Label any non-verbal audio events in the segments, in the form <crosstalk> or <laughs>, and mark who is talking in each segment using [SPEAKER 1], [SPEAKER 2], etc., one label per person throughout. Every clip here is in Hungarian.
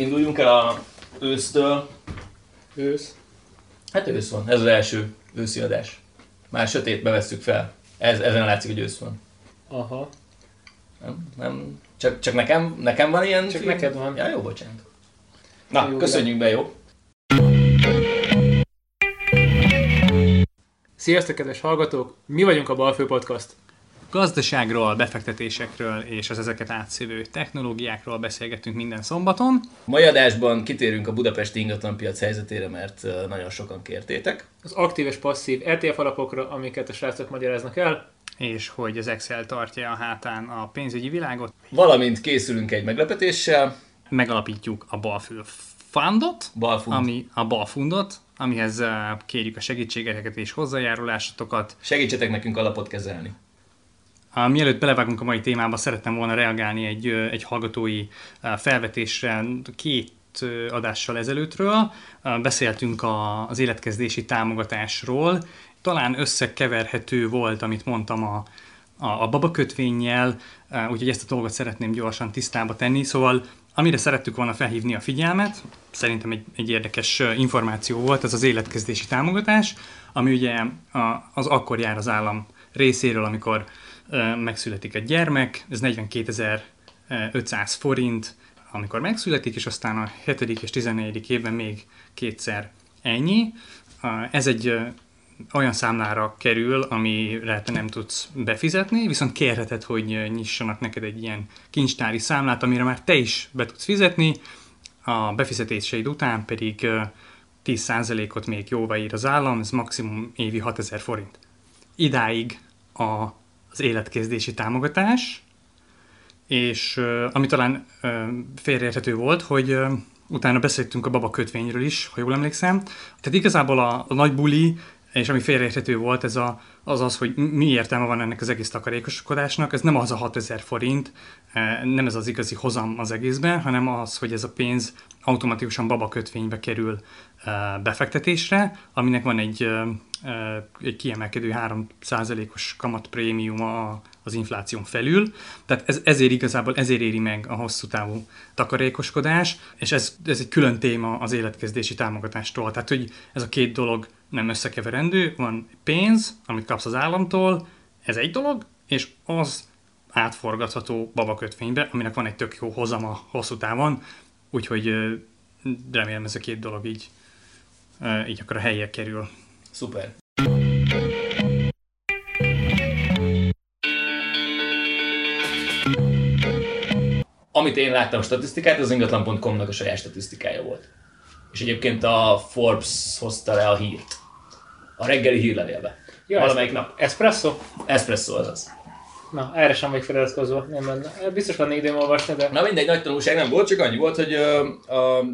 [SPEAKER 1] induljunk el a ősztől.
[SPEAKER 2] Ősz.
[SPEAKER 1] Hát ősz van, ez az első őszi adás. Már sötétbe vesszük fel. Ez, ezen látszik, hogy ősz van.
[SPEAKER 2] Aha.
[SPEAKER 1] Nem? nem. Csak, csak nekem, nekem van ilyen
[SPEAKER 2] Csak
[SPEAKER 1] film?
[SPEAKER 2] neked van.
[SPEAKER 1] Ja, jó, bocsánat. Na,
[SPEAKER 2] Jó,
[SPEAKER 1] köszönjük be, jó?
[SPEAKER 2] Sziasztok, kedves hallgatók! Mi vagyunk a Balfő Podcast.
[SPEAKER 3] Gazdaságról, befektetésekről és az ezeket átszívő technológiákról beszélgetünk minden szombaton.
[SPEAKER 1] Mai adásban kitérünk a budapesti ingatlanpiac helyzetére, mert nagyon sokan kértétek.
[SPEAKER 2] Az aktív és passzív ETF alapokra, amiket a srácok magyaráznak el.
[SPEAKER 3] és hogy az Excel tartja a hátán a pénzügyi világot.
[SPEAKER 1] Valamint készülünk egy meglepetéssel.
[SPEAKER 3] Megalapítjuk a Balfül Fundot,
[SPEAKER 1] Balfund.
[SPEAKER 3] ami a Balfundot, amihez kérjük a segítségeteket és hozzájárulásokat.
[SPEAKER 1] Segítsetek nekünk alapot kezelni.
[SPEAKER 3] Mielőtt belevágunk a mai témába, szerettem volna reagálni egy, egy hallgatói felvetésre két adással ezelőttről. Beszéltünk a, az életkezdési támogatásról. Talán összekeverhető volt, amit mondtam a, a, a babakötvényjel, úgyhogy ezt a dolgot szeretném gyorsan tisztába tenni. Szóval amire szerettük volna felhívni a figyelmet, szerintem egy, egy érdekes információ volt, ez az életkezdési támogatás, ami ugye az akkor jár az állam részéről, amikor megszületik egy gyermek, ez 42.500 forint, amikor megszületik, és aztán a 7. és 14. évben még kétszer ennyi. Ez egy olyan számlára kerül, amire te nem tudsz befizetni, viszont kérheted, hogy nyissanak neked egy ilyen kincstári számlát, amire már te is be tudsz fizetni, a befizetéseid után pedig ö, 10%-ot még jóváír az állam, ez maximum évi 6000 forint. Idáig a, az életkezdési támogatás, és ami talán félreérthető volt, hogy utána beszéltünk a baba kötvényről is, ha jól emlékszem. Tehát igazából a, a nagy buli, és ami félreérthető volt, ez a, az az, hogy mi értelme van ennek az egész takarékoskodásnak. Ez nem az a 6000 forint, nem ez az igazi hozam az egészben, hanem az, hogy ez a pénz automatikusan baba kötvénybe kerül befektetésre, aminek van egy, egy kiemelkedő 3%-os kamatprémiuma az infláción felül. Tehát ez, ezért igazából ezért éri meg a hosszú távú takarékoskodás, és ez, ez egy külön téma az életkezdési támogatástól. Tehát, hogy ez a két dolog nem összekeverendő, van pénz, amit kapsz az államtól, ez egy dolog, és az átforgatható babakötvénybe, aminek van egy tök jó hozama hosszú távon, úgyhogy remélem ez a két dolog így, így akkor a helyre kerül.
[SPEAKER 1] Szuper. Amit én láttam statisztikát, az ingatlan.com-nak a saját statisztikája volt. És egyébként a Forbes hozta le a hírt. A reggeli hírlevélbe.
[SPEAKER 2] Ja,
[SPEAKER 1] Valamelyik nap.
[SPEAKER 2] Espresso?
[SPEAKER 1] Espresso az az.
[SPEAKER 2] Na, erre sem vagy feliratkozva. Nem lenne. Biztos lenne időm olvasni, de...
[SPEAKER 1] Na mindegy, nagy tanulság nem volt, csak annyi volt, hogy ö, a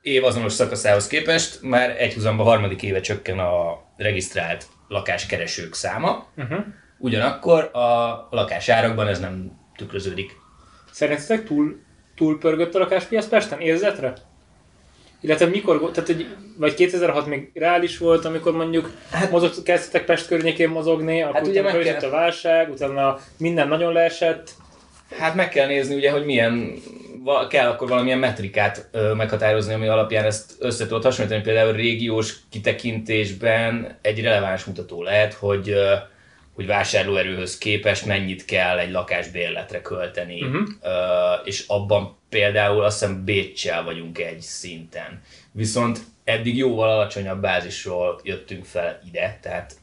[SPEAKER 1] év azonos szakaszához képest már egyhuzamban harmadik éve csökken a regisztrált lakáskeresők száma.
[SPEAKER 2] Uh-huh.
[SPEAKER 1] Ugyanakkor a lakásárakban ez nem tükröződik.
[SPEAKER 2] Szerintetek túl, túl pörgött a lakáspiac Pesten érzetre? Illetve mikor, tehát hogy, vagy 2006 még reális volt, amikor mondjuk hát, mozogt, kezdtetek Pest környékén mozogni, akkor
[SPEAKER 1] Hát ugye
[SPEAKER 2] utána
[SPEAKER 1] meg
[SPEAKER 2] beütött
[SPEAKER 1] kell-
[SPEAKER 2] a válság, utána minden nagyon leesett.
[SPEAKER 1] Hát meg kell nézni ugye, hogy milyen, kell akkor valamilyen metrikát ö, meghatározni, ami alapján ezt össze tudod hasonlítani. Például régiós kitekintésben egy releváns mutató lehet, hogy ö, hogy vásárlóerőhöz képest mennyit kell egy lakásbérletre költeni, uh-huh. és abban például azt hiszem Béccsel vagyunk egy szinten. Viszont eddig jóval alacsonyabb bázisról jöttünk fel ide, tehát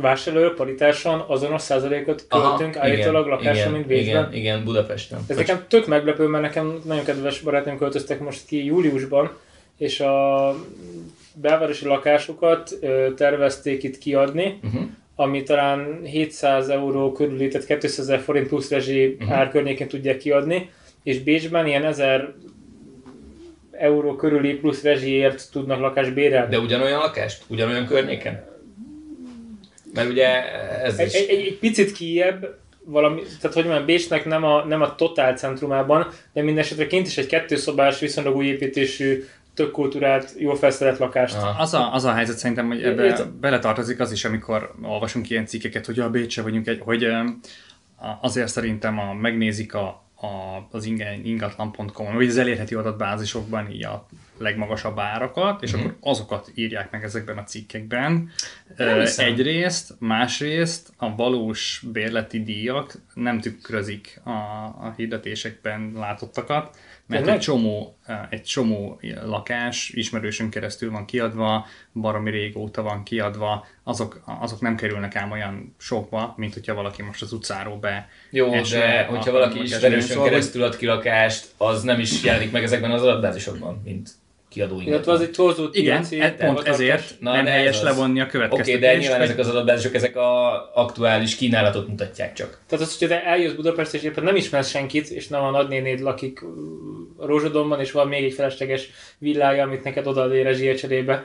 [SPEAKER 2] Vásárló paritáson azonos százalékot költünk
[SPEAKER 1] Aha,
[SPEAKER 2] állítólag lakásra,
[SPEAKER 1] igen,
[SPEAKER 2] mint Bécsben.
[SPEAKER 1] Igen, igen, Budapesten.
[SPEAKER 2] Ez nekem tök meglepő, mert nekem nagyon kedves barátaim költöztek most ki júliusban, és a belvárosi lakásokat tervezték itt kiadni,
[SPEAKER 1] Uh-huh.
[SPEAKER 2] ami talán 700 euró körüli, tehát 200 ezer forint plusz rezsi
[SPEAKER 1] Mhm.
[SPEAKER 2] uh-huh. ár környékén tudják kiadni, és Bécsben ilyen 1000 euró körüli plusz rezsiért tudnak lakást bérelni.
[SPEAKER 1] De ugyanolyan lakást? Ugyanolyan környéken? Mert ugye ez
[SPEAKER 2] Egy,
[SPEAKER 1] is...
[SPEAKER 2] egy, egy, egy picit kijebb, valami, tehát hogy mondjam, Bécsnek nem a, nem a totál centrumában, de minden esetre kint is egy kettőszobás, viszonylag új építésű, tök kultúrált, jól felszerelt lakást.
[SPEAKER 1] Aha.
[SPEAKER 3] Az a, az a helyzet szerintem, hogy ebbe beletartozik az is, amikor olvasunk ilyen cikkeket, hogy a Bécse vagyunk egy, hogy azért szerintem a, megnézik a a, az ingatlan.com, vagy az elérhető adatbázisokban így a legmagasabb árakat, és uh-huh. akkor azokat írják meg ezekben a cikkekben. Egyrészt, másrészt a valós bérleti díjak nem tükrözik a, a hirdetésekben látottakat, mert egy csomó, egy csomó lakás ismerősön keresztül van kiadva, baromi régóta van kiadva, azok, azok nem kerülnek ám olyan sokba, mint hogyha valaki most az utcáról be
[SPEAKER 1] Jó, de hogyha valaki ismerősön szóval, keresztül ad ki lakást, az nem is jelenik meg ezekben az adatbázisokban, mint kiadó
[SPEAKER 2] Illetve az egy torzult
[SPEAKER 3] Igen, e, pont ezért Na, nem helyes levonni a következtetést.
[SPEAKER 1] Oké, okay, de nyilván ezek az adatbázisok, ezek a aktuális kínálatot mutatják csak.
[SPEAKER 2] Tehát az, hogyha te eljössz Budapest és éppen nem ismersz senkit, és nem a nagynénéd lakik a Rózsadomban, és van még egy felesleges villája, amit neked odaad egy cserébe,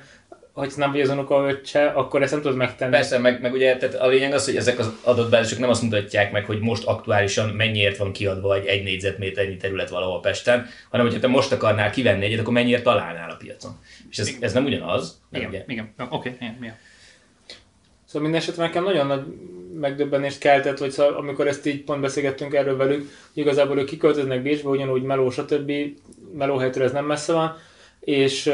[SPEAKER 2] hogy nem vagy az unoka öccse, akkor ezt nem tudod megtenni.
[SPEAKER 1] Persze, meg, meg ugye tehát a lényeg az, hogy ezek az adott bázisok nem azt mutatják meg, hogy most aktuálisan mennyiért van kiadva egy, egy négyzetméternyi terület valahol Pesten, hanem hogyha te most akarnál kivenni egyet, akkor mennyiért találnál a piacon. És ez, ez nem ugyanaz.
[SPEAKER 3] Igen, ugye? igen. oké, okay, igen, igen.
[SPEAKER 2] Szóval minden esetre nekem nagyon nagy megdöbbenést keltett, hogy szóval, amikor ezt így pont beszélgettünk erről velük, hogy igazából ők kiköltöznek Bécsbe, ugyanúgy meló, stb. Melóhelytől ez nem messze van, és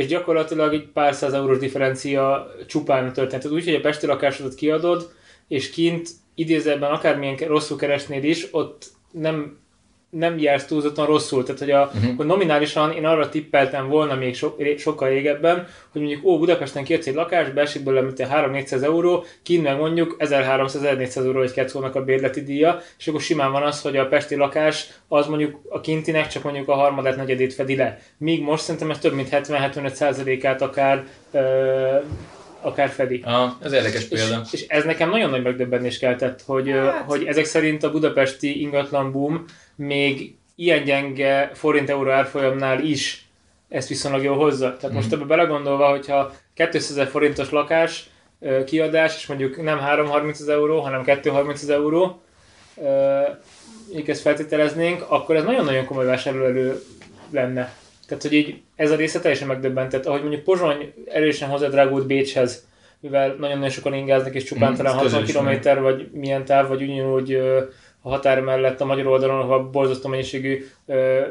[SPEAKER 2] és gyakorlatilag egy pár száz eurós differencia csupán történt. Tehát úgy, hogy a pesti lakásodat kiadod, és kint idézőben akármilyen rosszul keresnéd is, ott nem nem jársz túlzottan rosszul. Tehát, hogy, a, uh-huh. hogy nominálisan én arra tippeltem volna még so, sokkal régebben, hogy mondjuk, ó, Budapesten kérsz egy lakást, beesik belőle, mint 3-400 euró, kint meg mondjuk 1300-1400 euró egy ketszónak a bérleti díja, és akkor simán van az, hogy a pesti lakás az mondjuk a kintinek csak mondjuk a harmadát, negyedét fedi le. Míg most szerintem ez több mint 70-75 át akár ö, akár fedi.
[SPEAKER 1] Ah, ez érdekes példa.
[SPEAKER 2] És, és ez nekem nagyon nagy megdöbbenés keltett, hogy, hát. hogy ezek szerint a budapesti ingatlan boom még ilyen gyenge forint-euró árfolyamnál is ezt viszonylag jól hozza. Tehát mm. most mhm. ebbe belegondolva, hogyha 200 ezer forintos lakás kiadás, és mondjuk nem 330 euró, hanem 230 euró, így ezt feltételeznénk, akkor ez nagyon-nagyon komoly vásárlóelő lenne. Tehát, hogy így ez a része teljesen megdöbbentett. Ahogy mondjuk Pozsony erősen hozzádrágult Bécshez, mivel nagyon-nagyon sokan ingáznak, és csupán mm, talán 60 km, vagy milyen táv, vagy ugyanúgy a határ mellett a magyar oldalon, ahol borzasztó mennyiségű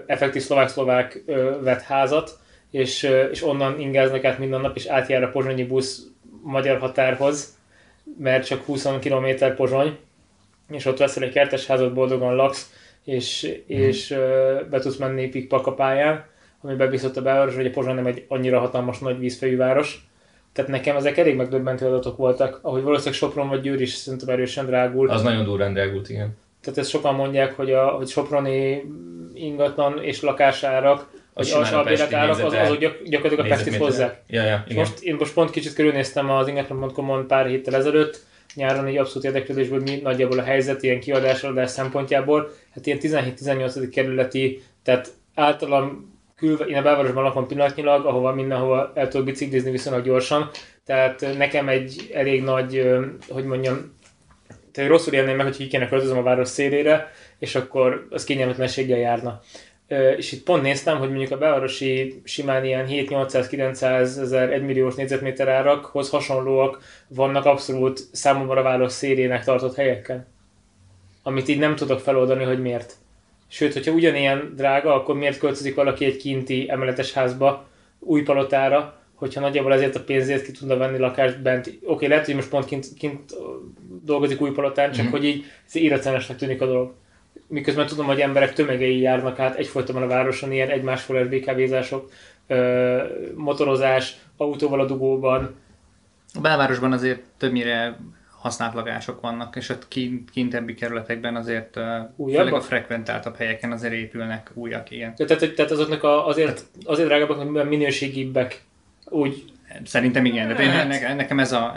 [SPEAKER 2] effektív szlovák-szlovák vett házat, és, és onnan ingáznak át minden nap, és átjár a pozsonyi busz magyar határhoz, mert csak 20 km Pozsony, és ott veszel egy kertes házat, boldogan laksz, és, és be tudsz menni Pikpaka pályán, ami bebízott a belváros, hogy a Pozsony nem egy annyira hatalmas nagy vízfejű város. Tehát nekem ezek elég megdöbbentő adatok voltak, ahogy valószínűleg Sopron vagy Győr is szerintem erősen drágul.
[SPEAKER 1] Az nagyon durván drágult, igen.
[SPEAKER 2] Tehát ezt sokan mondják, hogy, a, hogy Soproni ingatlan és lakásárak, vagy alsóbélet árak, az, azok gyak, gyakorlatilag a Pestit hozzák.
[SPEAKER 1] Ja, ja, igen.
[SPEAKER 2] most, én most pont kicsit körülnéztem az ingatlan.com-on pár héttel ezelőtt, nyáron egy abszolút érdeklődésből mi nagyjából a helyzet ilyen kiadás szempontjából. Hát ilyen 17-18. kerületi, tehát általam külve, én a belvárosban lakom pillanatnyilag, ahova mindenhova el tudok biciklizni viszonylag gyorsan, tehát nekem egy elég nagy, hogy mondjam, tehát rosszul élném meg, hogy ki kéne költözöm a város szélére, és akkor az kényelmetlenséggel járna. És itt pont néztem, hogy mondjuk a belvárosi simán ilyen 7-800-900 ezer 1 milliós négyzetméter árakhoz hasonlóak vannak abszolút számomra a város szélének tartott helyeken. Amit így nem tudok feloldani, hogy miért. Sőt, hogyha ugyanilyen drága, akkor miért költözik valaki egy kinti emeletes házba, új palotára, hogyha nagyjából ezért a pénzért ki tudna venni lakást bent. Oké, okay, lehet, hogy most pont kint, kint dolgozik új palotán, csak mm. hogy így irracionálisnak tűnik a dolog. Miközben tudom, hogy emberek tömegei járnak át egyfolytában a városon, ilyen egymásféle BKV-zások, motorozás, autóval a dugóban.
[SPEAKER 3] A belvárosban azért többnyire használt lakások vannak, és ott kint, kintebbi kerületekben azért Újabbak? főleg a frekventáltabb helyeken azért épülnek újak, igen.
[SPEAKER 2] Tehát, tehát azoknak a, azért, azért drágábbak, minőségibbek úgy
[SPEAKER 3] Szerintem igen, de hát. ne, nekem ez a,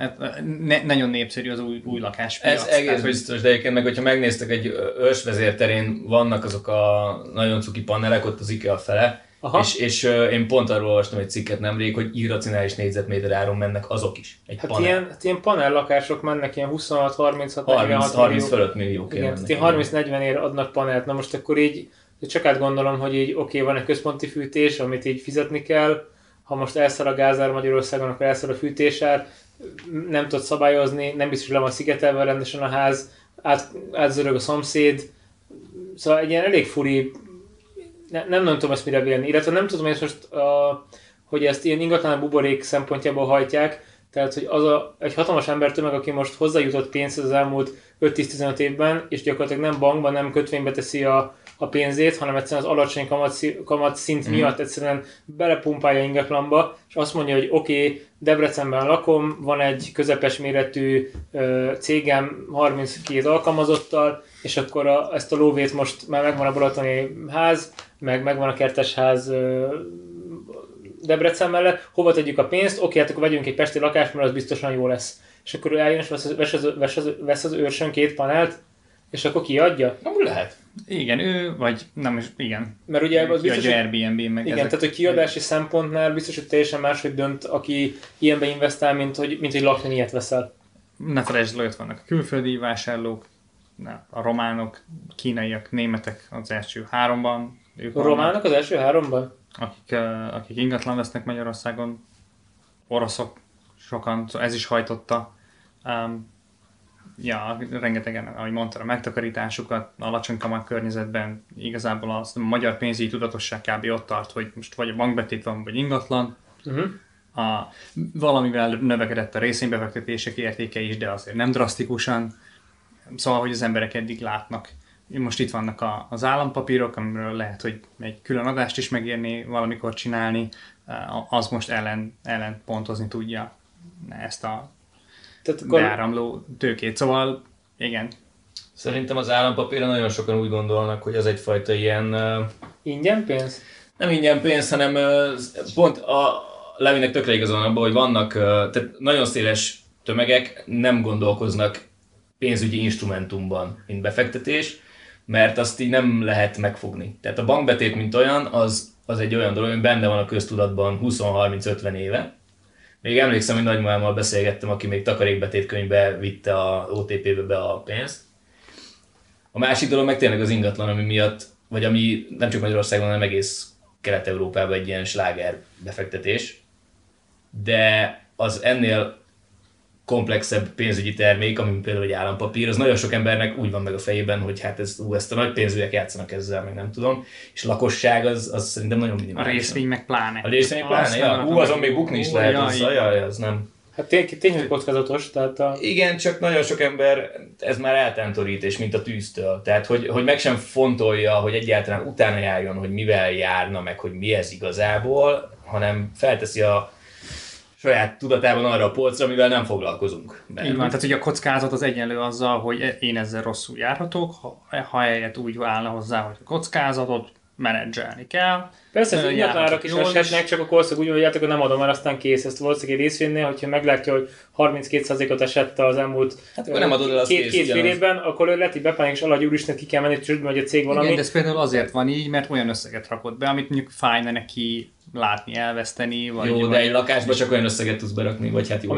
[SPEAKER 3] ne, nagyon népszerű az új, új lakáspiac.
[SPEAKER 1] Ez egész tehát, biztos, de egyébként meg, hogyha megnéztek egy ősvezérterén, vannak azok a nagyon cuki panelek ott az IKEA fele, Aha. És, és én pont arról olvastam egy cikket nemrég, hogy irracionális négyzetméter áron mennek azok is. Egy
[SPEAKER 2] hát panel. Ilyen, hát ilyen panel lakások mennek ilyen 26, 36,
[SPEAKER 1] 30, 30 30 fölött milliók.
[SPEAKER 2] Igen, tehát 30-40 ér adnak panelt. Na most akkor így csak át gondolom, hogy így oké, okay, van egy központi fűtés, amit így fizetni kell, ha most elszar a gázár Magyarországon, akkor elszar a fűtésár, nem tud szabályozni, nem biztos, hogy le van szigetelve rendesen a ház, át, átzörög a szomszéd, szóval egy ilyen elég furi, ne, nem, nem tudom ezt mire vélni, illetve nem tudom, hogy most, a, hogy ezt ilyen ingatlan buborék szempontjából hajtják, tehát, hogy az a, egy hatalmas embertömeg, aki most hozzájutott pénzhez az elmúlt 5-10-15 évben, és gyakorlatilag nem bankban, nem kötvénybe teszi a, a pénzét, hanem egyszerűen az alacsony kamat, kamat szint mm. miatt egyszerűen belepumpálja ingatlanba, és azt mondja, hogy oké, okay, Debrecenben lakom, van egy közepes méretű ö, cégem 32 alkalmazottal, és akkor a, ezt a lóvét most már megvan a Balatoni ház, meg megvan a kertes ház ö, Debrecen mellett, hova tegyük a pénzt, oké, hát akkor vegyünk egy pesti lakást, mert az biztosan jó lesz. És akkor ő eljön és vesz, vesz, vesz, vesz, vesz, vesz az őrsön két panelt, és akkor kiadja?
[SPEAKER 1] Nem lehet.
[SPEAKER 3] Igen, ő, vagy nem is, igen.
[SPEAKER 2] Mert ugye az biztos,
[SPEAKER 3] hogy Airbnb meg
[SPEAKER 2] Igen, ezek. tehát hogy kiadási szempontnál biztos, hogy teljesen máshogy dönt, aki ilyenbe investál, mint hogy, mint hogy lakni ilyet veszel.
[SPEAKER 3] Ne felejtsd, hogy ott vannak a külföldi vásárlók, a románok, kínaiak, németek az első háromban.
[SPEAKER 2] Ők a románok az első háromban?
[SPEAKER 3] Akik, akik ingatlan vesznek Magyarországon, oroszok sokan, szóval ez is hajtotta. Um, ja, rengetegen, ahogy mondtad, a megtakarításukat alacsony kamat környezetben igazából az a magyar pénzügyi tudatosság kb. ott tart, hogy most vagy a bankbetét van, vagy ingatlan. Uh-huh. A, valamivel növekedett a részvénybefektetések értéke is, de azért nem drasztikusan. Szóval, hogy az emberek eddig látnak. Most itt vannak a, az állampapírok, amiről lehet, hogy egy külön adást is megérni valamikor csinálni, az most ellen, ellen pontozni tudja ezt a tehát akkor... beáramló tőkét. Szóval igen.
[SPEAKER 1] Szerintem az állampapírra nagyon sokan úgy gondolnak, hogy az egyfajta ilyen... Uh,
[SPEAKER 2] ingyen pénz?
[SPEAKER 1] Nem ingyen pénz, hanem uh, pont a Levinek tökre igazán abban, hogy vannak, uh, tehát nagyon széles tömegek nem gondolkoznak pénzügyi instrumentumban, mint befektetés, mert azt így nem lehet megfogni. Tehát a bankbetét, mint olyan, az, az egy olyan dolog, ami benne van a köztudatban 20-30-50 éve, még emlékszem, hogy nagymamámmal beszélgettem, aki még takarékbetétkönyvbe vitte a OTP-be be a pénzt. A másik dolog meg tényleg az ingatlan, ami miatt, vagy ami nem csak Magyarországon, hanem egész Kelet-Európában egy ilyen sláger befektetés. De az ennél komplexebb pénzügyi termék, ami például egy állampapír, az nagyon sok embernek úgy van meg a fejében, hogy hát ez, ú, ezt a nagy pénzűek játszanak ezzel, meg nem tudom. És lakosság az, az szerintem nagyon minimális.
[SPEAKER 3] A részvény meg pláne.
[SPEAKER 1] A részvény pláne, ja. Ú, azon még bukni is ú, lehet, az, jaj, az nem.
[SPEAKER 2] Hát tény, tényleg kockázatos, tehát a...
[SPEAKER 1] Igen, csak nagyon sok ember, ez már eltántorít, és mint a tűztől. Tehát, hogy, hogy meg sem fontolja, hogy egyáltalán utána járjon, hogy mivel járna, meg hogy mi ez igazából, hanem felteszi a saját tudatában arra a polcra, amivel nem foglalkozunk.
[SPEAKER 3] Benne. Így van, tehát hogy a kockázat az egyenlő azzal, hogy én ezzel rosszul járhatok, ha, ha helyet úgy állna hozzá, hogy a kockázatot menedzselni kell.
[SPEAKER 2] Persze, az ingatlanárak is eshetnek, csak a korszak úgy mondjátok, hogy nem adom, mert aztán kész. Ezt valószínűleg egy részvénynél, hogyha meglátja, hogy 32%-ot esett az elmúlt
[SPEAKER 1] hát, akkor nem adod el
[SPEAKER 2] két, két fél évben, akkor ő hogy bepánik, és alagy úristen ki kell menni, hogy a cég valami.
[SPEAKER 3] Igen, de ez például azért van így, mert olyan összeget rakott be, amit mondjuk fájna neki látni, elveszteni. Vagy
[SPEAKER 1] jó, de egy lakásba csak olyan összeget tudsz berakni, vagy hát jó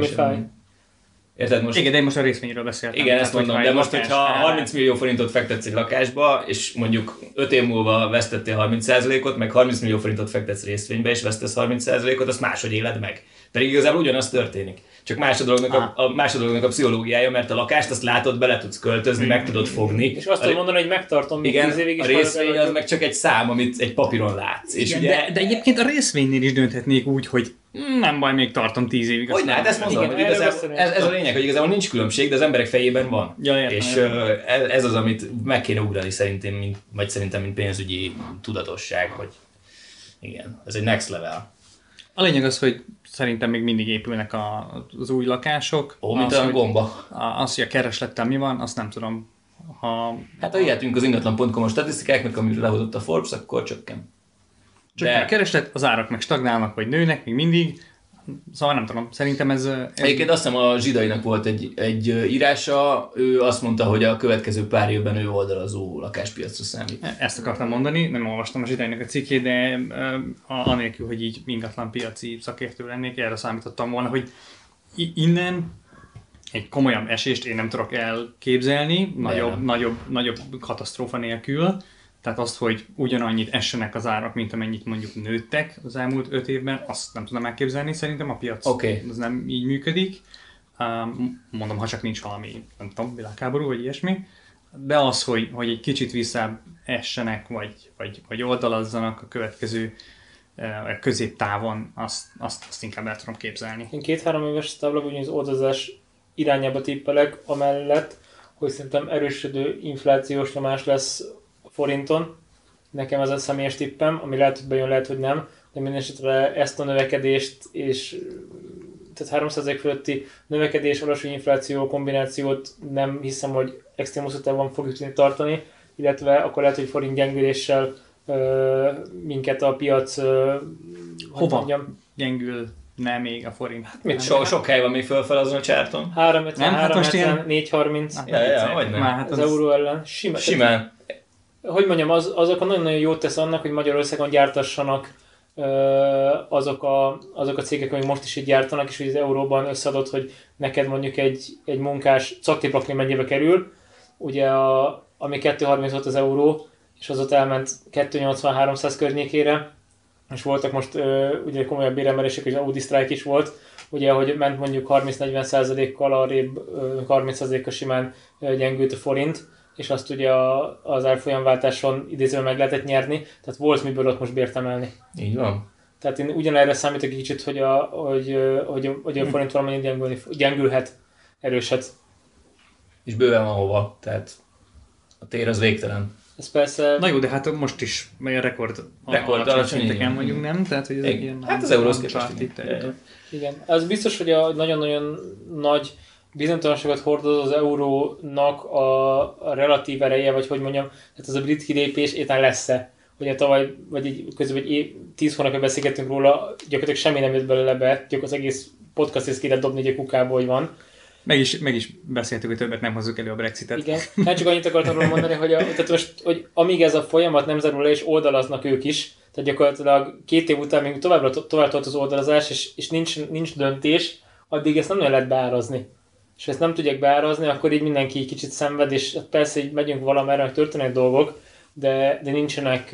[SPEAKER 3] Érted most? Igen, de én most a részvényről beszéltem.
[SPEAKER 1] Igen, ezt mondom, de most, hogyha 30 millió forintot fektetsz egy lakásba, és mondjuk 5 év múlva vesztettél 30%-ot, meg 30 millió forintot fektetsz részvénybe, és vesztesz 30%-ot, azt máshogy éled meg. Pedig igazából ugyanaz történik. Csak más a, dolognak a, a, más a dolognak a pszichológiája, mert a lakást azt látod, bele tudsz költözni, meg tudod fogni.
[SPEAKER 2] És azt tudom mondani, hogy megtartom még
[SPEAKER 1] igen, évig is. A részvény az meg csak egy szám, amit egy papíron látsz.
[SPEAKER 3] Igen, és ugye... de, de, egyébként a részvénynél is dönthetnék úgy, hogy nem baj, még tartom tíz évig.
[SPEAKER 1] Hogy hát ezt mondom, igen, hogy igazából, ez, ez, a lényeg, hogy igazából nincs különbség, de az emberek fejében van.
[SPEAKER 3] Ja, értem,
[SPEAKER 1] és értem. ez az, amit meg kéne ugrani szerintem, mint, vagy szerintem, mint pénzügyi tudatosság, hogy igen, ez egy next level.
[SPEAKER 3] A lényeg az, hogy szerintem még mindig épülnek a, az új lakások.
[SPEAKER 1] Ó, mint
[SPEAKER 3] az,
[SPEAKER 1] gomba.
[SPEAKER 3] Az, hogy a kereslettel mi van, azt nem tudom. Ha,
[SPEAKER 1] hát ha ilyetünk az ingatlan.com-os statisztikáknak, amit lehozott a Forbes, akkor csökken.
[SPEAKER 3] Csak De... a kereslet, az árak meg stagnálnak, vagy nőnek még mindig, Szóval nem tudom, szerintem ez... ez...
[SPEAKER 1] Egyébként azt hiszem a zsidainak volt egy, egy írása, ő azt mondta, hogy a következő pár évben ő oldalazó lakáspiacra számít.
[SPEAKER 3] Ezt akartam mondani, nem olvastam a zsidainak a cikkét, de uh, anélkül, hogy így ingatlan piaci szakértő lennék, erre számítottam volna, hogy innen egy komolyabb esést én nem tudok elképzelni, nagyobb, nagyobb, nagyobb katasztrófa nélkül, tehát azt, hogy ugyanannyit essenek az árak, mint amennyit mondjuk nőttek az elmúlt öt évben, azt nem tudom elképzelni, szerintem a piac okay. az nem így működik. Mondom, ha csak nincs valami, nem tudom, világháború vagy ilyesmi. de az, hogy, hogy egy kicsit visszaessenek, vagy, vagy, vagy oldalazzanak a következő eh, középtávon, azt, azt, azt inkább el tudom képzelni.
[SPEAKER 2] Én két-három éves táblában az oldazás irányába tippelek, amellett, hogy szerintem erősödő inflációs nyomás lesz forinton. Nekem ez a személyes tippem, ami lehet, hogy bejön, lehet, hogy nem, de minden esetre ezt a növekedést és tehát 3% fölötti növekedés, alacsony infláció kombinációt nem hiszem, hogy extrém hosszú távon fogjuk tudni tartani, illetve akkor lehet, hogy forint gyengüléssel ö, minket a piac ö,
[SPEAKER 3] Hova mondjam, gyengül nem még a forint. Hát
[SPEAKER 1] mit, so, sok hely van még fölfel azon a csárton.
[SPEAKER 2] 350, nem, 350, hát 430.
[SPEAKER 1] Hát, ja, ja, hogy nem.
[SPEAKER 2] Már hát az, az euró ellen.
[SPEAKER 1] Simán. Simán.
[SPEAKER 2] Hogy mondjam, az, azok a nagyon-nagyon jót tesz annak, hogy Magyarországon gyártassanak azok a, azok a cégek, amik most is így gyártanak, és hogy az euróban összeadott, hogy neked mondjuk egy, egy munkás caktépakli mennyibe kerül, ugye a, ami 2,30 volt az euró, és az ott elment 2,80-300 környékére, és voltak most ö, ugye komolyabb béremelések, és Audi sztrájk is volt, ugye, hogy ment mondjuk 30-40 százalékkal arrébb, 30 százalékkal simán gyengült a forint, és azt ugye a, az árfolyamváltáson idézően meg lehetett nyerni, tehát volt miből ott most bért emelni.
[SPEAKER 1] Így van.
[SPEAKER 2] Tehát én ugyanerre számítok egy kicsit, hogy a, hogy, hogy, hogy a forint valamennyi gyengülni, gyengülhet, erőshet.
[SPEAKER 1] És bőven van hova, tehát a tér az végtelen.
[SPEAKER 2] Ez persze...
[SPEAKER 3] Na jó, de hát most is a rekord,
[SPEAKER 1] rekord alacsony
[SPEAKER 3] szinteken vagyunk, nem? Tehát, hogy ez
[SPEAKER 1] egy ilyen hát az euróhoz képest.
[SPEAKER 2] Igen, az biztos, hogy a nagyon-nagyon nagy bizonytalanságot hordoz az eurónak a, a relatív ereje, vagy hogy mondjam, tehát az a brit kilépés éten lesz-e. Ugye tavaly, vagy egy, közben egy év, tíz hónapja beszélgettünk róla, gyakorlatilag semmi nem jött belőle be, gyakorlatilag az egész podcast ki lehet dobni egy kukába, hogy van.
[SPEAKER 3] Meg is, meg is beszéltük, hogy többet nem hozzuk elő a Brexitet.
[SPEAKER 2] Igen, hát csak annyit akartam róla mondani, hogy, a, tehát most, hogy amíg ez a folyamat nem zárul le, és oldalaznak ők is, tehát gyakorlatilag két év után még tovább, tovább tart az oldalazás, és, és nincs, nincs döntés, addig ezt nem nagyon lehet beárazni és ezt nem tudják beárazni, akkor így mindenki kicsit szenved, és persze így megyünk valamerre, történnek dolgok, de, de nincsenek,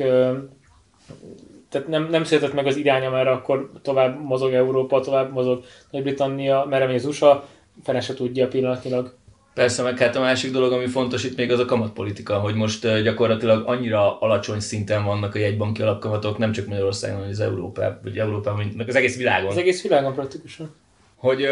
[SPEAKER 2] tehát nem, nem született meg az irány, amerre akkor tovább mozog Európa, tovább mozog Nagy-Britannia, merre megy az USA, fene se tudja pillanatnyilag.
[SPEAKER 1] Persze, meg hát a másik dolog, ami fontos itt még az a kamatpolitika, hogy most gyakorlatilag annyira alacsony szinten vannak a jegybanki alapkamatok, nem csak Magyarországon, hanem az Európában, vagy Európában, meg az egész világon.
[SPEAKER 2] Az egész világon praktikusan.
[SPEAKER 1] Hogy uh,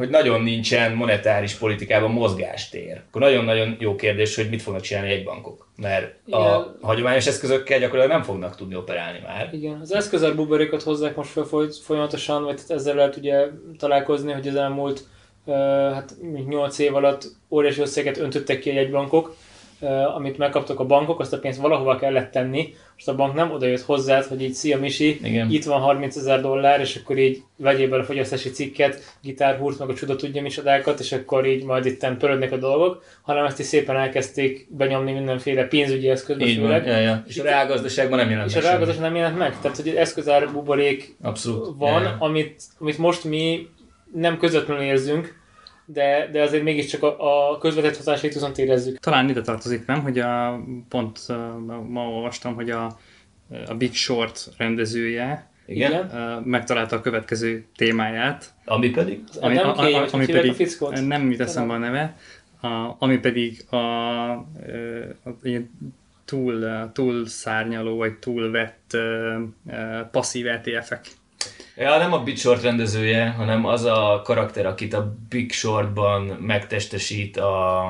[SPEAKER 1] hogy nagyon nincsen monetáris politikában mozgástér. Akkor nagyon-nagyon jó kérdés, hogy mit fognak csinálni egy bankok. Mert Igen. a hagyományos eszközökkel gyakorlatilag nem fognak tudni operálni már.
[SPEAKER 2] Igen, az eszközár buborékot hozzák most fel folyamatosan, vagy ezzel lehet ugye találkozni, hogy az elmúlt hát 8 év alatt óriási összeget öntöttek ki egy bankok, amit megkaptak a bankok, azt a pénzt valahova kellett tenni, most a bank nem odajött hozzád, hogy így szia Misi, Igen. itt van 30 ezer dollár, és akkor így vegyél bele a fogyasztási cikket, gitárhúrt, meg a csuda tudja misodákat, és akkor így majd itt pörödnek a dolgok, hanem ezt is szépen elkezdték benyomni mindenféle pénzügyi eszközbe
[SPEAKER 1] így főleg. Van, ja, ja. És a reálgazdaságban nem jelent
[SPEAKER 2] És a reálgazdaságban nem jelent meg. Tehát, hogy eszközár buborék
[SPEAKER 1] Abszolút.
[SPEAKER 2] van, ja, ja. Amit, amit most mi nem közvetlenül érzünk, de, de azért mégiscsak a, a közvetett hatásait viszont érezzük.
[SPEAKER 3] Talán ide tartozik, nem? Hogy a, pont ma olvastam, hogy a, a Big Short rendezője
[SPEAKER 1] igen.
[SPEAKER 3] Uh, megtalálta a következő témáját.
[SPEAKER 1] Ami pedig?
[SPEAKER 2] Ami, nem a, a, ami pedig
[SPEAKER 3] a nem jut eszembe a neve, a, ami pedig a, a, a, a túl, túl szárnyaló, vagy túl vett uh, uh, passzív ETF-ek
[SPEAKER 1] Ja, nem a Big Short rendezője, hanem az a karakter, akit a Big Shortban megtestesít a...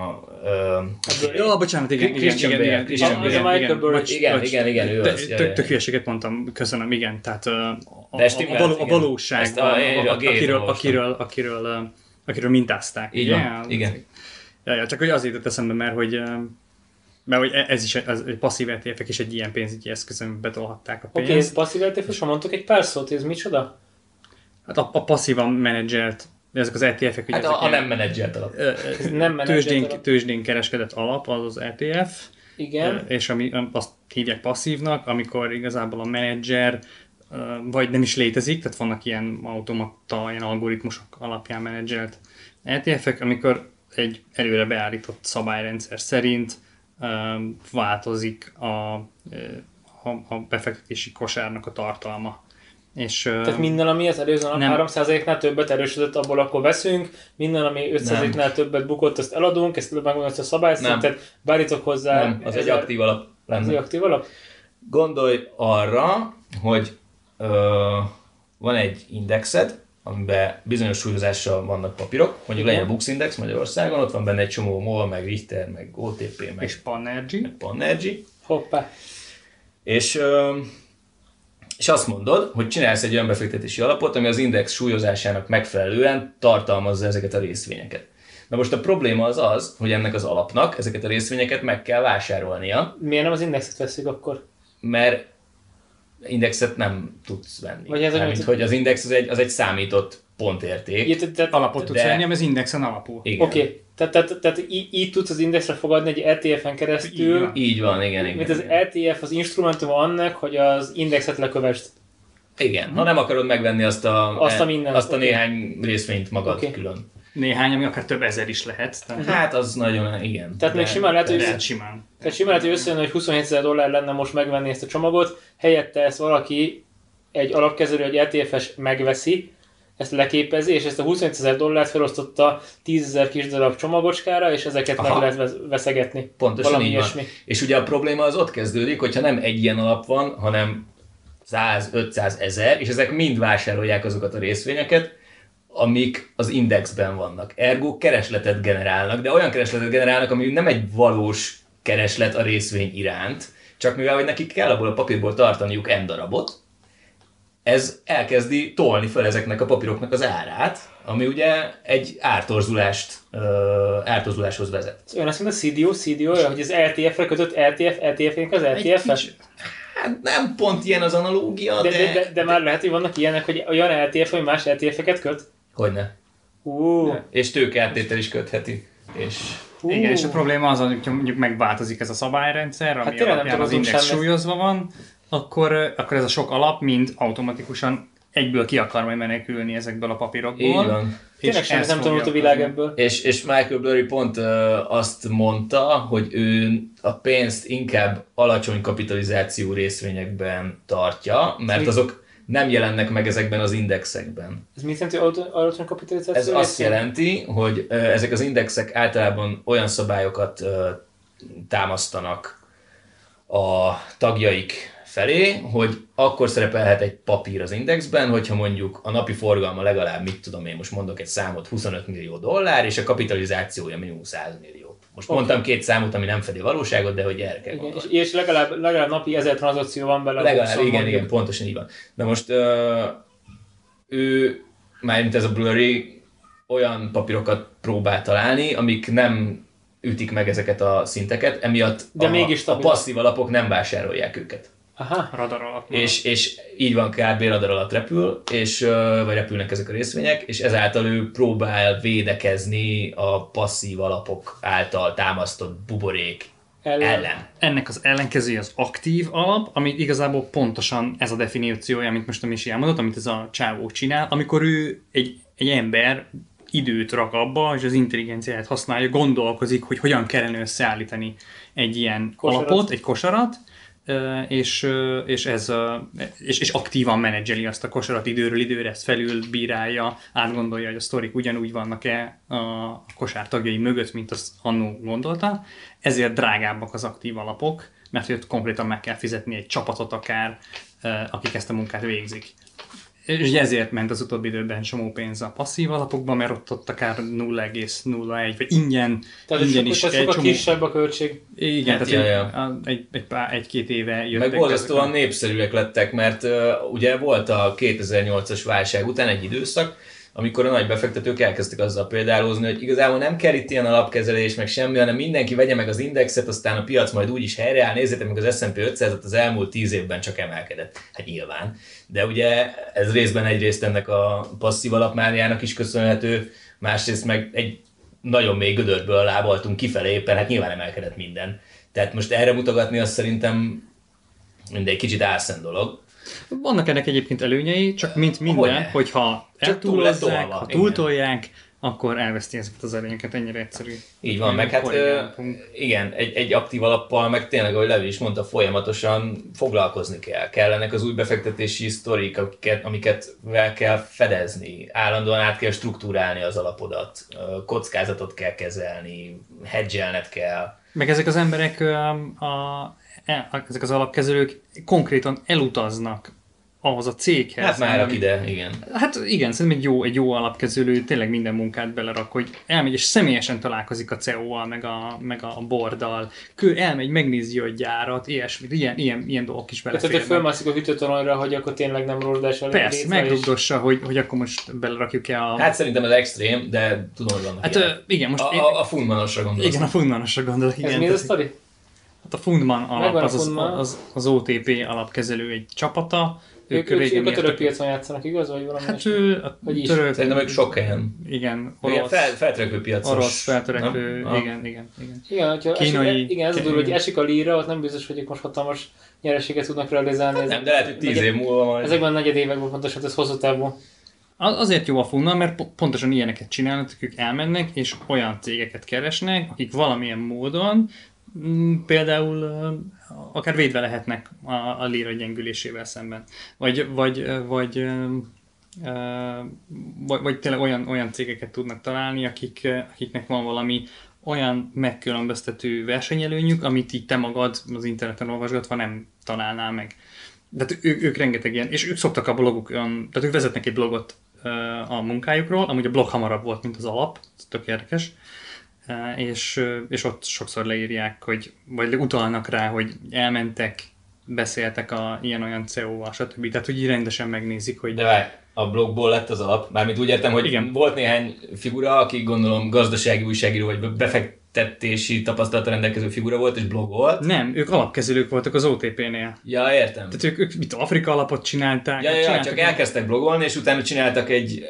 [SPEAKER 3] Uh, Jó, bocsánat, igen,
[SPEAKER 1] Christian
[SPEAKER 3] igen,
[SPEAKER 1] igen,
[SPEAKER 2] igen, igen, igen,
[SPEAKER 1] igen, igen, igen, igen, ő az.
[SPEAKER 3] Tök, tök hülyeséget mondtam, köszönöm, igen, tehát a, a, a, való, a valóság, a, a, akiről, akiről, akiről, akiről mintázták.
[SPEAKER 1] Így van, igen.
[SPEAKER 3] Ja, ja, csak hogy azért jutott eszembe, mert hogy mert hogy ez is az, egy passzív ETF-ek is egy ilyen pénzügyi eszközön betolhatták a pénzt. Oké, okay,
[SPEAKER 2] passzív ETF, és ha mondtok egy pár szót, ez micsoda?
[SPEAKER 3] Hát a, a passzívan menedzselt, ezek az ETF-ek,
[SPEAKER 1] hát a, a nem menedzselt alap.
[SPEAKER 2] nem
[SPEAKER 3] tőzsdén, alap. tőzsdén kereskedett alap, az az ETF.
[SPEAKER 2] Igen.
[SPEAKER 3] És ami, azt hívják passzívnak, amikor igazából a menedzser vagy nem is létezik, tehát vannak ilyen automata, ilyen algoritmusok alapján menedzselt ETF-ek, amikor egy előre beállított szabályrendszer szerint változik a, a, befektetési kosárnak a tartalma. És,
[SPEAKER 2] Tehát minden, ami az előző nap
[SPEAKER 3] Nem.
[SPEAKER 2] 3%-nál többet erősödött, abból akkor veszünk, minden, ami 5%-nál többet bukott, azt eladunk, ezt megmondom ezt a szabályszintet, beállítok hozzá.
[SPEAKER 1] Nem, az egy aktív alap
[SPEAKER 2] Az egy
[SPEAKER 1] lenne.
[SPEAKER 2] aktív alap?
[SPEAKER 1] Gondolj arra, hogy ö, van egy indexed, amiben bizonyos súlyozással vannak papírok, mondjuk legyen a Bux Index Magyarországon, ott van benne egy csomó MOL, meg Richter, meg OTP, meg,
[SPEAKER 3] és Panergy.
[SPEAKER 1] meg Panergy,
[SPEAKER 2] Hoppá.
[SPEAKER 1] és, és azt mondod, hogy csinálsz egy olyan befektetési alapot, ami az index súlyozásának megfelelően tartalmazza ezeket a részvényeket. Na most a probléma az az, hogy ennek az alapnak ezeket a részvényeket meg kell vásárolnia,
[SPEAKER 2] Miért nem az indexet veszük akkor?
[SPEAKER 1] mert indexet nem tudsz venni.
[SPEAKER 2] Vagy ez
[SPEAKER 1] Mármint, hogy az index az egy, az egy számított pontérték.
[SPEAKER 2] Így, tehát, tehát,
[SPEAKER 3] Alapot tudsz
[SPEAKER 1] De-
[SPEAKER 3] venni, ami az indexen alapul.
[SPEAKER 1] Igen.
[SPEAKER 2] Oké, okay. tehát, tehát, tehát így, így tudsz az indexre fogadni egy ETF-en
[SPEAKER 3] Így
[SPEAKER 2] keresztül,
[SPEAKER 3] van.
[SPEAKER 1] Így van, igen, igen.
[SPEAKER 2] mint az
[SPEAKER 1] igen.
[SPEAKER 2] ETF az instrumentum annak, hogy az indexet lekövesd.
[SPEAKER 1] igen. Ha nem akarod megvenni azt a,
[SPEAKER 2] Azt a mindent,
[SPEAKER 1] azt a
[SPEAKER 2] oké.
[SPEAKER 1] néhány részvényt magad
[SPEAKER 2] Oké.
[SPEAKER 1] külön.
[SPEAKER 3] Néhány, ami akár több ezer is lehet. Tehát,
[SPEAKER 1] Hát az nagyon, igen.
[SPEAKER 2] Tehát még simán lehet, hogy-
[SPEAKER 3] lehet simán.
[SPEAKER 2] Tehát simán lehet, hogy összejön, hogy 27 ezer dollár lenne most megvenni ezt a csomagot, helyette ezt valaki, egy alapkezelő, egy ETF-es megveszi, ezt leképezi, és ezt a 27 ezer dollárt felosztotta 10 ezer kis darab csomagocskára, és ezeket
[SPEAKER 1] Aha.
[SPEAKER 2] meg lehet vesz- veszegetni.
[SPEAKER 1] Pontosan
[SPEAKER 2] Valami
[SPEAKER 1] így van.
[SPEAKER 2] ilyesmi.
[SPEAKER 1] És ugye a probléma az ott kezdődik, hogyha nem egy ilyen alap van, hanem 100, 500, 1000, és ezek mind vásárolják azokat a részvényeket, amik az indexben vannak. Ergo keresletet generálnak, de olyan keresletet generálnak, ami nem egy valós kereslet a részvény iránt, csak mivel hogy nekik kell abból a papírból tartaniuk n darabot, ez elkezdi tolni fel ezeknek a papíroknak az árát, ami ugye egy ártorzulást, ö, ártorzuláshoz vezet.
[SPEAKER 2] Ön azt mondta, CDO, CDO, hogy az LTF-re kötött LTF, LTF-nek az LTF-e?
[SPEAKER 3] kicsi-
[SPEAKER 1] Hát nem pont ilyen az analógia,
[SPEAKER 2] De,
[SPEAKER 1] de...
[SPEAKER 2] de, de, de, már lehet, hogy vannak ilyenek, hogy olyan LTF, hogy más LTF-eket köt?
[SPEAKER 1] Hogyne.
[SPEAKER 2] Ú,
[SPEAKER 1] És tőkeáttétel is kötheti. És
[SPEAKER 2] hú.
[SPEAKER 3] Igen, és a probléma az, hogy mondjuk megváltozik ez a szabályrendszer, ami
[SPEAKER 2] Hát
[SPEAKER 3] alapján az index súlyozva van, akkor, akkor ez a sok alap mind automatikusan egyből ki akar majd menekülni ezekből a papírokból.
[SPEAKER 1] így van.
[SPEAKER 2] Tényleg
[SPEAKER 3] ezt
[SPEAKER 2] nem tanult a világ ebből.
[SPEAKER 1] És, és Michael Burry pont ö, azt mondta, hogy ő a pénzt inkább alacsony kapitalizáció részvényekben tartja, mert azok nem jelennek meg ezekben az indexekben.
[SPEAKER 2] Ez mit jelenti, hogy alacsony kapitalizáció?
[SPEAKER 1] Ez azt jelenti, hogy ezek az indexek általában olyan szabályokat támasztanak a tagjaik felé, hogy akkor szerepelhet egy papír az indexben, hogyha mondjuk a napi forgalma legalább, mit tudom én, most mondok egy számot, 25 millió dollár, és a kapitalizációja minimum 100 millió. Most
[SPEAKER 2] Oké.
[SPEAKER 1] mondtam két számot, ami nem fedi a valóságot, de hogy erre kell
[SPEAKER 2] Igen, és, és legalább, legalább napi ezer tranzakció van bele.
[SPEAKER 1] Legalább,
[SPEAKER 2] boxon,
[SPEAKER 1] igen,
[SPEAKER 2] mondjuk.
[SPEAKER 1] igen, pontosan így van. De most ö, ő, mármint ez a Blurry, olyan papírokat próbál találni, amik nem ütik meg ezeket a szinteket, emiatt
[SPEAKER 2] De
[SPEAKER 1] a,
[SPEAKER 2] mégis
[SPEAKER 1] a passzív alapok nem vásárolják őket.
[SPEAKER 2] Aha.
[SPEAKER 3] Radar alap.
[SPEAKER 1] És, és így van, kb. radar alatt repül, és, vagy repülnek ezek a részvények, és ezáltal ő próbál védekezni a passzív alapok által támasztott buborék
[SPEAKER 2] Ellen.
[SPEAKER 1] ellen.
[SPEAKER 3] Ennek az ellenkezője az aktív alap, ami igazából pontosan ez a definíciója, amit most a Misi elmondott, amit ez a csávó csinál, amikor ő egy, egy ember időt rak abba, és az intelligenciáját használja, gondolkozik, hogy hogyan kellene összeállítani egy ilyen
[SPEAKER 2] Kosarat.
[SPEAKER 3] alapot, egy kosarat, és, és, ez, és, és aktívan menedzseli azt a kosarat időről időre, ezt felülbírálja, átgondolja, hogy a sztorik ugyanúgy vannak-e a kosár tagjai mögött, mint azt annó gondolta. Ezért drágábbak az aktív alapok, mert hogy ott konkrétan meg kell fizetni egy csapatot akár, akik ezt a munkát végzik. És ugye ezért ment az utóbbi időben csomó pénz a passzív alapokba, mert ott, ott akár 0,01, vagy ingyen,
[SPEAKER 2] Tehát
[SPEAKER 3] ingyen
[SPEAKER 2] sokkal,
[SPEAKER 3] is
[SPEAKER 2] sokkal
[SPEAKER 3] egy csomó...
[SPEAKER 2] kisebb a költség.
[SPEAKER 3] Igen,
[SPEAKER 1] Hát,
[SPEAKER 3] tehát
[SPEAKER 1] ja,
[SPEAKER 3] egy, a- egy, egy, pár, egy-két éve jöttek
[SPEAKER 1] Meg borzasztóan
[SPEAKER 3] a-
[SPEAKER 1] népszerűek lettek, mert uh, ugye volt a 2008-as válság után egy időszak, amikor a nagy befektetők elkezdtek azzal példálózni, hogy igazából nem kell itt ilyen alapkezelés, meg semmi, hanem mindenki vegye meg az indexet, aztán a piac majd úgyis helyreáll, nézzétek meg az S&P 500-at az elmúlt 10 évben csak emelkedett. Hát nyilván. De ugye ez részben egyrészt ennek a passzív alapmániának is köszönhető, másrészt meg egy nagyon mély gödörből lábaltunk kifelé, éppen hát nyilván emelkedett minden. Tehát most erre mutogatni azt szerintem mindegy kicsit álszent dolog.
[SPEAKER 3] Vannak ennek egyébként előnyei, csak mint minden,
[SPEAKER 1] Hogyne.
[SPEAKER 3] hogyha
[SPEAKER 1] túl
[SPEAKER 3] eltúlozzák,
[SPEAKER 1] tolva,
[SPEAKER 3] ha
[SPEAKER 1] igen.
[SPEAKER 3] túltolják, akkor elveszti ezeket az előnyöket, ennyire egyszerű.
[SPEAKER 1] Így van, meg hát ö, igen, egy, egy aktív alappal, meg tényleg, ahogy Levi is mondta, folyamatosan foglalkozni kell. Kellenek az új befektetési sztorik, amiket, amiket vel kell fedezni. Állandóan át kell struktúrálni az alapodat, kockázatot kell kezelni, hedgelned kell.
[SPEAKER 3] Meg ezek az emberek, a, a, e, ezek az alapkezelők konkrétan elutaznak ahhoz a céghez.
[SPEAKER 1] Hát már ide, igen.
[SPEAKER 3] Hát igen, szerintem egy jó, egy jó alapkezelő tényleg minden munkát belerak, hogy elmegy és személyesen találkozik a CEO-val, meg a, meg a borddal, Kő elmegy, megnézi a gyárat, ilyesmit, ilyen, ilyen, ilyen dolgok is beleférnek.
[SPEAKER 2] Tehát, hogy fölmászik a hűtőtalanyra, hogy akkor tényleg nem rózsdás
[SPEAKER 3] a Persze, megdugdossa, és... hogy, hogy akkor most belerakjuk-e a...
[SPEAKER 1] Hát szerintem ez extrém, de tudom, hogy vannak
[SPEAKER 3] Hát ilyen. igen, most...
[SPEAKER 1] A, én... a, a fundmanosra gondolok.
[SPEAKER 3] Igen, a fundmanosra gondolok, igen.
[SPEAKER 2] Ez mi ez a sztori?
[SPEAKER 3] Hát a Fundman alap, az, az, az, az OTP alapkezelő egy csapata,
[SPEAKER 2] ők, ők, ők a török piacon játszanak, igaz? Vagy valami
[SPEAKER 3] hát ő, a
[SPEAKER 1] vagy török... Szerintem ők sok helyen.
[SPEAKER 3] Igen,
[SPEAKER 1] orosz. Igen, fel, feltörekvő piacos.
[SPEAKER 3] Orosz feltörekvő, nem? igen, igen, igen.
[SPEAKER 2] Igen, hogyha Kínai, esik, igen, ez a durva, hogy esik a líra, ott nem biztos, hogy ők most hatalmas nyereséget tudnak realizálni. Hát
[SPEAKER 1] nem, de lehet, hogy tíz év múlva majd.
[SPEAKER 2] Ezekben a negyed években pontosan, ez hosszú távú.
[SPEAKER 3] Azért jó a Funna, mert pontosan ilyeneket csinálnak, ők elmennek, és olyan cégeket keresnek, akik valamilyen módon például akár védve lehetnek a, a lira gyengülésével szemben. Vagy, vagy, vagy, vagy, vagy tényleg olyan, olyan cégeket tudnak találni, akik, akiknek van valami olyan megkülönböztető versenyelőnyük, amit így te magad az interneten olvasgatva nem találnál meg. De ő, ők rengeteg ilyen, és ők szoktak a blogukon, tehát ők vezetnek egy blogot a munkájukról, amúgy a blog hamarabb volt, mint az alap, ez tök érdekes, és, és ott sokszor leírják, hogy, vagy utalnak rá, hogy elmentek, beszéltek a ilyen-olyan CEO-val, stb. Tehát, hogy így rendesen megnézik, hogy...
[SPEAKER 1] De várj, a blogból lett az alap, mármint úgy értem, hogy Igen. volt néhány figura, aki gondolom gazdasági újságíró, vagy befektetési tapasztalata rendelkező figura volt, és blogolt.
[SPEAKER 3] Nem, ők alapkezelők voltak az OTP-nél.
[SPEAKER 1] Ja, értem.
[SPEAKER 3] Tehát ők, ők mit, Afrika alapot csinálták.
[SPEAKER 1] Ja, ja, ja csak elkezdtek blogolni, és utána csináltak egy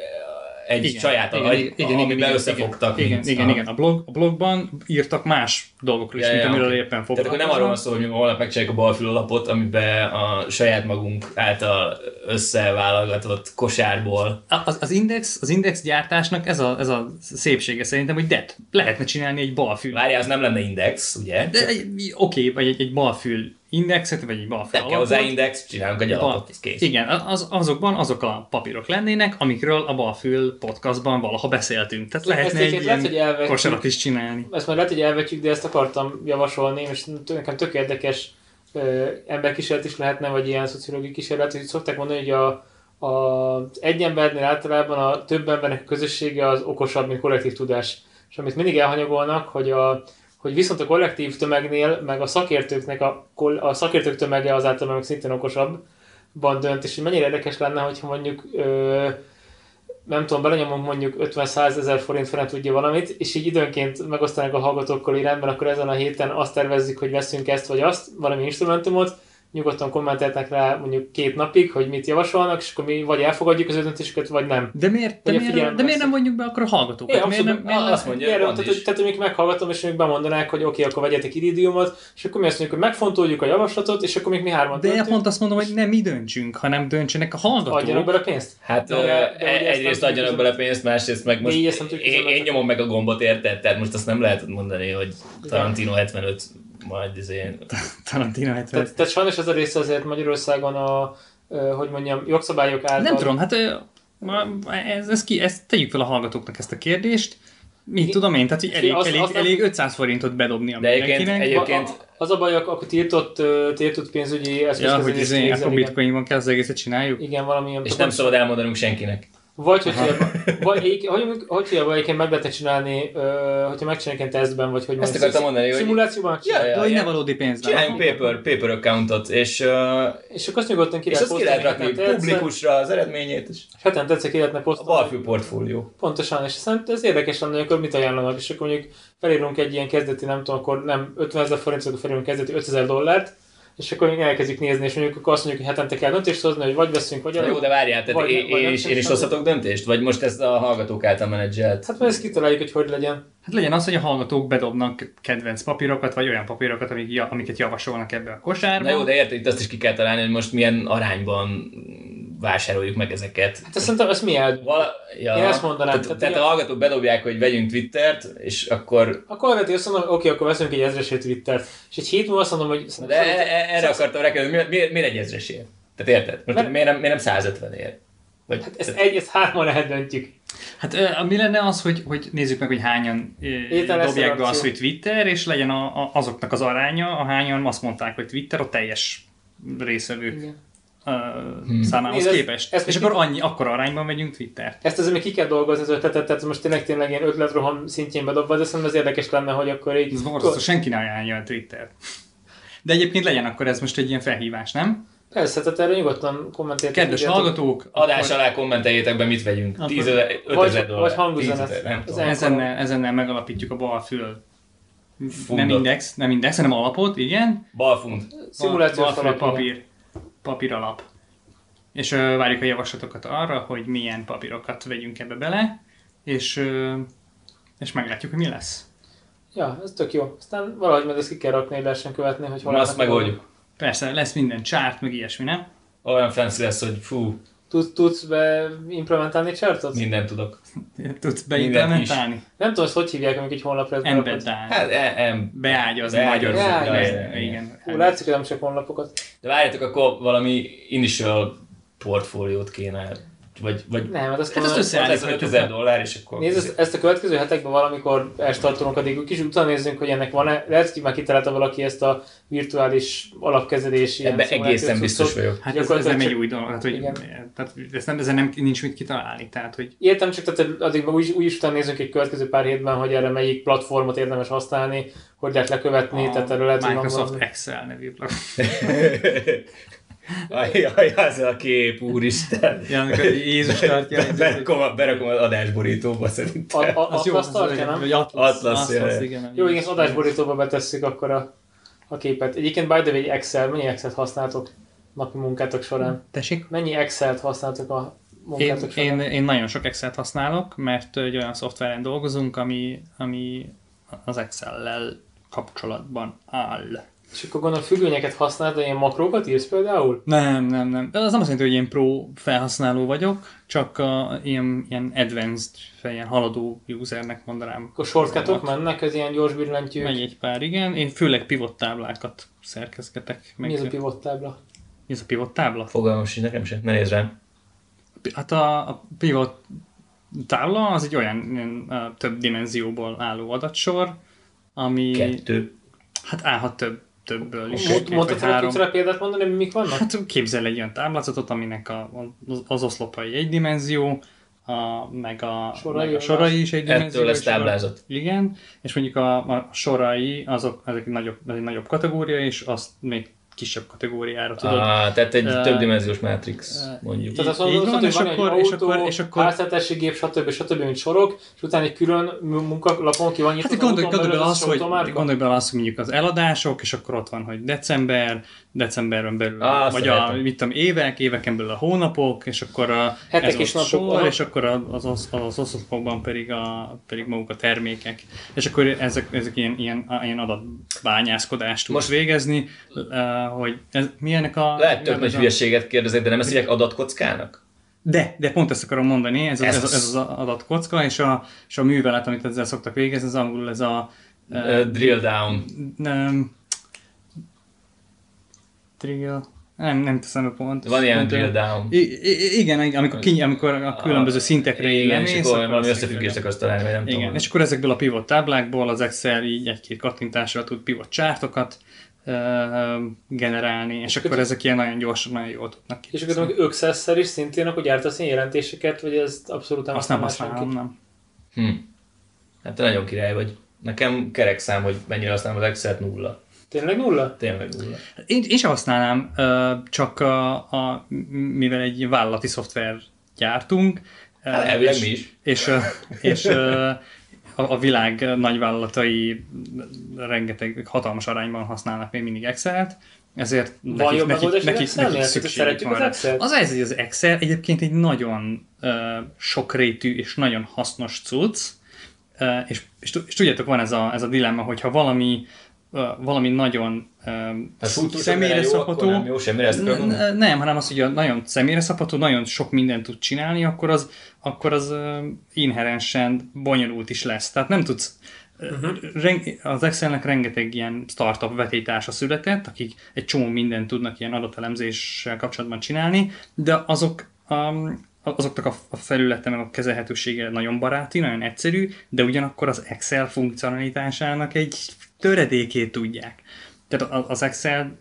[SPEAKER 1] egy igen, saját igen, igen, igen, amiben igen, összefogtak.
[SPEAKER 3] Igen, mint, igen, igen, a, blog, a blogban írtak más dolgokról is, ja, mint ja, amiről éppen foglalkoznak.
[SPEAKER 1] Tehát akkor nem arról szól, hogy holnap megcsináljuk a balfül alapot, amiben a saját magunk által összeválogatott kosárból.
[SPEAKER 3] Az, az, index, az index gyártásnak ez a, ez a szépsége szerintem, hogy de lehetne csinálni egy balfül.
[SPEAKER 1] Várjál, az nem lenne index, ugye?
[SPEAKER 3] Oké, okay, vagy egy, egy balfül indexet, vagy egy balfel
[SPEAKER 1] alapot. hozzá index, csinálunk egy alapot, ez kész.
[SPEAKER 3] Igen, az, azokban azok a papírok lennének, amikről a Balfül podcastban valaha beszéltünk. Tehát ezt lehetne egy lehet, hogy elvetjük, kosarat is csinálni.
[SPEAKER 2] Ezt már lehet, hogy elvetjük, de ezt akartam javasolni, és nekem tök érdekes emberkísérlet is lehetne, vagy ilyen szociológiai kísérlet, hogy szokták mondani, hogy a, a, egy embernél általában a több embernek a közössége az okosabb, mint kollektív tudás. És amit mindig elhanyagolnak, hogy a, hogy viszont a kollektív tömegnél, meg a szakértőknek a, a szakértők tömege azáltal meg szintén okosabban dönt, és hogy mennyire érdekes lenne, hogyha mondjuk ö, nem tudom, belenyomunk mondjuk 50-100 ezer forint felett tudja valamit, és így időnként megosztanak a hallgatókkal, hogy rendben, akkor ezen a héten azt tervezzük, hogy veszünk ezt vagy azt, valami instrumentumot, nyugodtan kommenteltek rá mondjuk két napig, hogy mit javasolnak, és akkor mi vagy elfogadjuk az ő döntésüket, vagy nem.
[SPEAKER 3] De miért, de miért, de miért nem mondjuk be akkor a hallgatókat?
[SPEAKER 2] É, miért nem, miért azt mondja, miért, tehát, hogy, tehát, hogy meghallgatom, és még bemondanák, hogy oké, okay, akkor vegyetek iridiumot, és akkor mi azt mondjuk, hogy megfontoljuk a javaslatot, és akkor még mi hárman
[SPEAKER 3] De döntünk. pont azt mondom, hogy nem mi döntsünk, hanem döntsenek a hallgatók.
[SPEAKER 2] Adjanak bele pénzt?
[SPEAKER 1] Hát de, de, de egyrészt adjanak bele pénzt, másrészt meg most én, én nyomom meg a gombot, érted? Tehát most azt nem lehet mondani, hogy Tarantino 75 majd izé...
[SPEAKER 3] Tarantino
[SPEAKER 2] 70. Tehát, tehát sajnos ez a része azért Magyarországon a, hogy mondjam, jogszabályok által...
[SPEAKER 3] Nem tudom, hát ez, ez ki, ezt tegyük fel a hallgatóknak ezt a kérdést. Mit tudom én, tehát hogy elég, az, elég, az elég 500 forintot bedobni a
[SPEAKER 1] De egyébként, egyébként...
[SPEAKER 2] Az a baj, akkor tiltott, tiltott pénzügyi
[SPEAKER 3] eszköz. Ja, hogy izé, akkor bitcoinban kell az egészet csináljuk?
[SPEAKER 2] Igen, valamilyen...
[SPEAKER 1] És nem szabad elmondanunk senkinek.
[SPEAKER 2] Vagy, hogyha, vagy, hogy, hogy, hogy egyébként meg lehet csinálni, uh, hogyha megcsinálják tesztben, vagy hogy
[SPEAKER 1] Ezt akartam mondani, hogy...
[SPEAKER 2] Szimulációban
[SPEAKER 3] ja, ja, hogy ne valódi pénz.
[SPEAKER 1] Csináljunk paper, paper accountot, és... Uh,
[SPEAKER 2] és akkor azt nyugodtan
[SPEAKER 1] ki lehet És azt ki lehet rakni publikusra az eredményét. És
[SPEAKER 2] heten tetszek, ki lehetne posztolni.
[SPEAKER 1] A balfű portfólió.
[SPEAKER 2] Pontosan, és szerintem ez érdekes lenne, hogy akkor mit ajánlanak, és akkor mondjuk felírunk egy ilyen kezdeti, nem tudom, akkor nem 50 ezer forint, akkor felírunk kezdeti 5000 dollárt, és akkor elkezdjük nézni, és mondjuk akkor azt mondjuk, hogy hetente kell döntést hozni, hogy vagy veszünk, vagy
[SPEAKER 1] Jó, de várjál, tehát vagy, én, vagy én, is, én is hozhatok döntést? Vagy most ez a hallgatók által menedzselt?
[SPEAKER 2] Hát majd ezt kitaláljuk, hogy hogy legyen.
[SPEAKER 3] Hát legyen az, hogy a hallgatók bedobnak kedvenc papírokat, vagy olyan papírokat, amiket javasolnak ebbe a kosárba.
[SPEAKER 1] Na jó, de érted, itt azt is ki kell találni, hogy most milyen arányban vásároljuk meg ezeket.
[SPEAKER 2] Hát ezt szerintem ezt mi el...
[SPEAKER 1] Vala, ja,
[SPEAKER 2] Én ezt mondanám,
[SPEAKER 1] Tehát,
[SPEAKER 2] tehát
[SPEAKER 1] tehát a hallgatók bedobják, hogy vegyünk Twittert, és akkor...
[SPEAKER 2] Akkor hogy azt mondom, oké, akkor veszünk egy ezresét Twittert. És egy hét múlva azt mondom, hogy...
[SPEAKER 1] De e- e- erre akartam rákérdezni, miért, egy ezresért? Tehát érted? Most
[SPEAKER 2] Mert-
[SPEAKER 1] miért nem, miért nem 150 ér? Vagy,
[SPEAKER 2] Hát ezt egy, ezt hárman eldöntjük.
[SPEAKER 3] Hát mi lenne az, hogy, hogy nézzük meg, hogy hányan
[SPEAKER 2] Étel
[SPEAKER 3] dobják be azt, hogy Twitter, és legyen a, a, azoknak az aránya, a hányan azt mondták, hogy Twitter a teljes részvevők
[SPEAKER 2] Igen.
[SPEAKER 3] ö, számához
[SPEAKER 2] Nézd,
[SPEAKER 3] képest.
[SPEAKER 2] ezt
[SPEAKER 3] és akkor annyi, akkor arányban vegyünk Twitter.
[SPEAKER 2] Ezt azért még ki kell dolgozni az ötletet, tehát most tényleg tényleg ilyen ötletroham szintjén bedobva, de szerintem ez érdekes lenne, hogy akkor így...
[SPEAKER 3] Ez borzasztó, senki ne ajánlja a Twitter. De egyébként legyen akkor ez most egy ilyen felhívás, nem?
[SPEAKER 2] Persze, tehát erre nyugodtan kommentáljátok.
[SPEAKER 3] Kedves hallgatók,
[SPEAKER 1] Adás
[SPEAKER 3] akkor
[SPEAKER 1] alá kommenteljétek be, mit vegyünk.
[SPEAKER 3] Akkor-
[SPEAKER 1] 10 ezer, 5
[SPEAKER 2] Vagy-
[SPEAKER 1] ezer dollár.
[SPEAKER 2] vagy hangüzenet.
[SPEAKER 1] 10 ezer, nem
[SPEAKER 2] Az
[SPEAKER 1] tudom.
[SPEAKER 2] el-
[SPEAKER 3] ezennel, ezennel megalapítjuk a balfül nem
[SPEAKER 1] Fundot.
[SPEAKER 3] index, nem index, hanem alapot, igen.
[SPEAKER 1] Balfund.
[SPEAKER 2] Szimulációs igen.
[SPEAKER 3] papír, papír alap. És ö, várjuk a javaslatokat arra, hogy milyen papírokat vegyünk ebbe bele, és, ö, és meglátjuk, hogy mi lesz.
[SPEAKER 2] Ja, ez tök jó. Aztán valahogy meg ezt ki kell rakni, hogy lehessen követni, hogy hol
[SPEAKER 1] Na, azt megoldjuk.
[SPEAKER 3] Persze, lesz minden chart, meg ilyesmi, nem?
[SPEAKER 1] Olyan fancy lesz, hogy fú,
[SPEAKER 2] Tud, tudsz be implementálni chartot?
[SPEAKER 1] mindent tudok.
[SPEAKER 3] Tudsz beimplementálni?
[SPEAKER 2] Nem tudom, ezt hogy hívják, amikor egy honlapra ezt
[SPEAKER 3] Embed
[SPEAKER 2] berakod.
[SPEAKER 3] down.
[SPEAKER 1] Hát, e, em,
[SPEAKER 3] Beágyazni
[SPEAKER 1] Beágyazni,
[SPEAKER 2] ja,
[SPEAKER 1] ja.
[SPEAKER 3] igen.
[SPEAKER 2] Hú, látszik, hogy nem csak honlapokat.
[SPEAKER 1] De várjátok, akkor valami initial portfóliót kéne, vagy, vagy
[SPEAKER 2] Nem, hát azt
[SPEAKER 3] Hát
[SPEAKER 2] mondom,
[SPEAKER 3] összeállíthatjuk.
[SPEAKER 1] 5000 dollár, és akkor...
[SPEAKER 2] Nézd, ezt, ezt a következő hetekben valamikor elstartolunk, addig kis utána nézzünk, hogy ennek van-e. Lehet, hogy már kitalálta valaki ezt a virtuális alapkezelési
[SPEAKER 1] Ebben egészen biztos vagyok.
[SPEAKER 3] Hát ez, ez nem egy új dolog, hát, hogy,
[SPEAKER 2] Igen.
[SPEAKER 3] tehát ez nem, ezen nem, nincs mit kitalálni, tehát hogy
[SPEAKER 2] Értem csak, tehát addig úgy, úgy is utána nézzünk egy következő pár hétben, hogy erre melyik platformot érdemes használni, hogy lehet lekövetni, tehát erről lehet,
[SPEAKER 3] Microsoft. Excel nevű platform. <laughs> <laughs>
[SPEAKER 1] Ajaj, az a kép, úristen.
[SPEAKER 3] Ja, amikor Jézus tartja.
[SPEAKER 1] Berakom, a- berakom az adásborítóba szerintem.
[SPEAKER 2] A, a,
[SPEAKER 3] Az jó,
[SPEAKER 2] Atlas
[SPEAKER 3] az
[SPEAKER 2] tartja, nem?
[SPEAKER 3] Vagy Atlas,
[SPEAKER 1] Atlas,
[SPEAKER 3] Atlas, igen.
[SPEAKER 2] Jó, igen, az adásborítóba betesszük akkor a, a képet. Egyébként by the way, Excel, mennyi Excel-t használtok napi munkátok során?
[SPEAKER 3] Tessék?
[SPEAKER 2] Mennyi Excel-t használtok a
[SPEAKER 3] Én,
[SPEAKER 2] munkátok során?
[SPEAKER 3] én, én nagyon sok Excel-t használok, mert egy olyan szoftveren dolgozunk, ami, ami az Excel-lel kapcsolatban áll.
[SPEAKER 2] És akkor gondolom függvényeket használod, de ilyen makrókat írsz például?
[SPEAKER 3] Nem, nem, nem. Az nem azt jelenti, hogy én pro felhasználó vagyok, csak a, ilyen, ilyen advanced, ilyen haladó usernek mondanám.
[SPEAKER 2] Akkor shortcutok mennek, ez ilyen gyors billentyűk.
[SPEAKER 3] Megy egy pár, igen. Én főleg pivot táblákat szerkezgetek. Meg
[SPEAKER 2] Mi ez a pivot tábla?
[SPEAKER 3] Mi ez a pivot tábla?
[SPEAKER 1] Fogalmam sincs, nekem sem, ne nézd rám.
[SPEAKER 3] Hát a, a pivot tábla az egy olyan ilyen, uh, több dimenzióból álló adatsor, ami
[SPEAKER 1] Kettő.
[SPEAKER 3] hát állhat több, többből is.
[SPEAKER 2] Mond- Mondtad, hogy tudsz példát mondani, mik vannak?
[SPEAKER 3] Hát képzel egy olyan táblázatot, aminek a, az, az oszlopai egy dimenzió, a, meg, a,
[SPEAKER 2] Sorai
[SPEAKER 3] meg a
[SPEAKER 2] az-
[SPEAKER 3] sorai is egy dimenzió.
[SPEAKER 1] Ettől lesz
[SPEAKER 3] és a-
[SPEAKER 1] táblázat.
[SPEAKER 3] Igen, és mondjuk a, a sorai, azok, ezek nagyobb, ez egy nagyobb kategória, és azt még kisebb kategóriára tudod.
[SPEAKER 1] Ah, tehát egy
[SPEAKER 3] Ö,
[SPEAKER 1] többdimenziós Matrix, mondjuk.
[SPEAKER 2] Tehát azt mondod, hogy
[SPEAKER 3] és
[SPEAKER 2] van
[SPEAKER 3] akkor-
[SPEAKER 2] egy
[SPEAKER 3] és
[SPEAKER 2] autó,
[SPEAKER 3] akkor- és akkor-
[SPEAKER 2] háztartási gép, stb. stb. mint sorok, és utána egy külön munkalapon ki van nyitva
[SPEAKER 3] Hát gondolj, gondolj bele
[SPEAKER 2] az
[SPEAKER 3] azt, hogy, gondolj bele azt, hogy mondjuk az eladások, és akkor ott van, hogy december, decemberben belül,
[SPEAKER 1] azt
[SPEAKER 3] vagy a, mit tudom, évek, éveken belül a hónapok, és akkor a,
[SPEAKER 2] Hetek
[SPEAKER 3] ez
[SPEAKER 2] és napok,
[SPEAKER 3] sor, és akkor az, az, az oszlopokban pedig, a, pedig maguk a termékek. És akkor ezek, ezek ilyen, ilyen, ilyen adatbányászkodást tudsz
[SPEAKER 1] Most-
[SPEAKER 3] végezni, hogy ez, mi ennek a...
[SPEAKER 1] Lehet
[SPEAKER 3] ez
[SPEAKER 1] nagy
[SPEAKER 3] a-
[SPEAKER 1] hülyeséget kérdezek, de nem ezt hívják adatkockának?
[SPEAKER 3] de, de pont ezt akarom mondani, ez, ez,
[SPEAKER 1] Ez
[SPEAKER 3] ez,
[SPEAKER 1] az.
[SPEAKER 3] ez az adatkocka, és a, és a művelet, amit ezzel szoktak végezni, az angolul ez a...
[SPEAKER 1] Uh, drill down.
[SPEAKER 3] nem... Drill... Nem, nem teszem be pont.
[SPEAKER 1] Van ilyen drill down.
[SPEAKER 3] I- i- igen, amikor, ki, amikor a különböző szintekre
[SPEAKER 1] Igen, és akkor valami összefüggést akarsz találni, vagy nem
[SPEAKER 3] igen,
[SPEAKER 1] tudom.
[SPEAKER 3] és akkor ezekből a pivot táblákból az Excel így egy-két kattintással tud pivot csártokat generálni, és akkor ezek ilyen nagyon gyorsan, nagyon jól tudnak
[SPEAKER 2] És akkor még Access-szel is szintén, akkor gyártasz ilyen jelentéseket, vagy ezt abszolút nem
[SPEAKER 3] Azt nem
[SPEAKER 2] használ
[SPEAKER 3] használom,
[SPEAKER 2] senki?
[SPEAKER 3] nem.
[SPEAKER 1] Hm. Hát te nagyon király vagy. Nekem kerek szám, hogy mennyire használom az Excel nulla.
[SPEAKER 2] Tényleg nulla?
[SPEAKER 1] Tényleg nulla.
[SPEAKER 3] Én, én sem használnám, csak a, a, mivel egy vállalati szoftver gyártunk,
[SPEAKER 1] Hát
[SPEAKER 3] és,
[SPEAKER 1] mi is.
[SPEAKER 3] és, és ö, a, a világ nagyvállalatai rengeteg hatalmas arányban használnak még mindig Excel-t, ezért
[SPEAKER 2] Van megoldás az Excelnél? Tehát
[SPEAKER 3] szükségük van
[SPEAKER 2] az?
[SPEAKER 3] Az ez, hogy az Excel egyébként egy nagyon uh, sokrétű és nagyon hasznos cucc, uh, és, és, és tudjátok, van ez a, ez a dilemma, hogyha valami valami nagyon
[SPEAKER 1] személyre jó, szabható. Nem jó, semmire ezt
[SPEAKER 3] n- Nem, hanem az, hogy nagyon személyre szabható, nagyon sok mindent tud csinálni, akkor az, akkor az inherensen bonyolult is lesz. Tehát nem tudsz Uh-huh. Az Excelnek rengeteg ilyen startup vetétársa született, akik egy csomó mindent tudnak ilyen adatelemzéssel kapcsolatban csinálni, de azok um, azoknak a felülete meg a kezelhetősége nagyon baráti, nagyon egyszerű, de ugyanakkor az Excel funkcionalitásának egy töredékét tudják. Tehát az Excel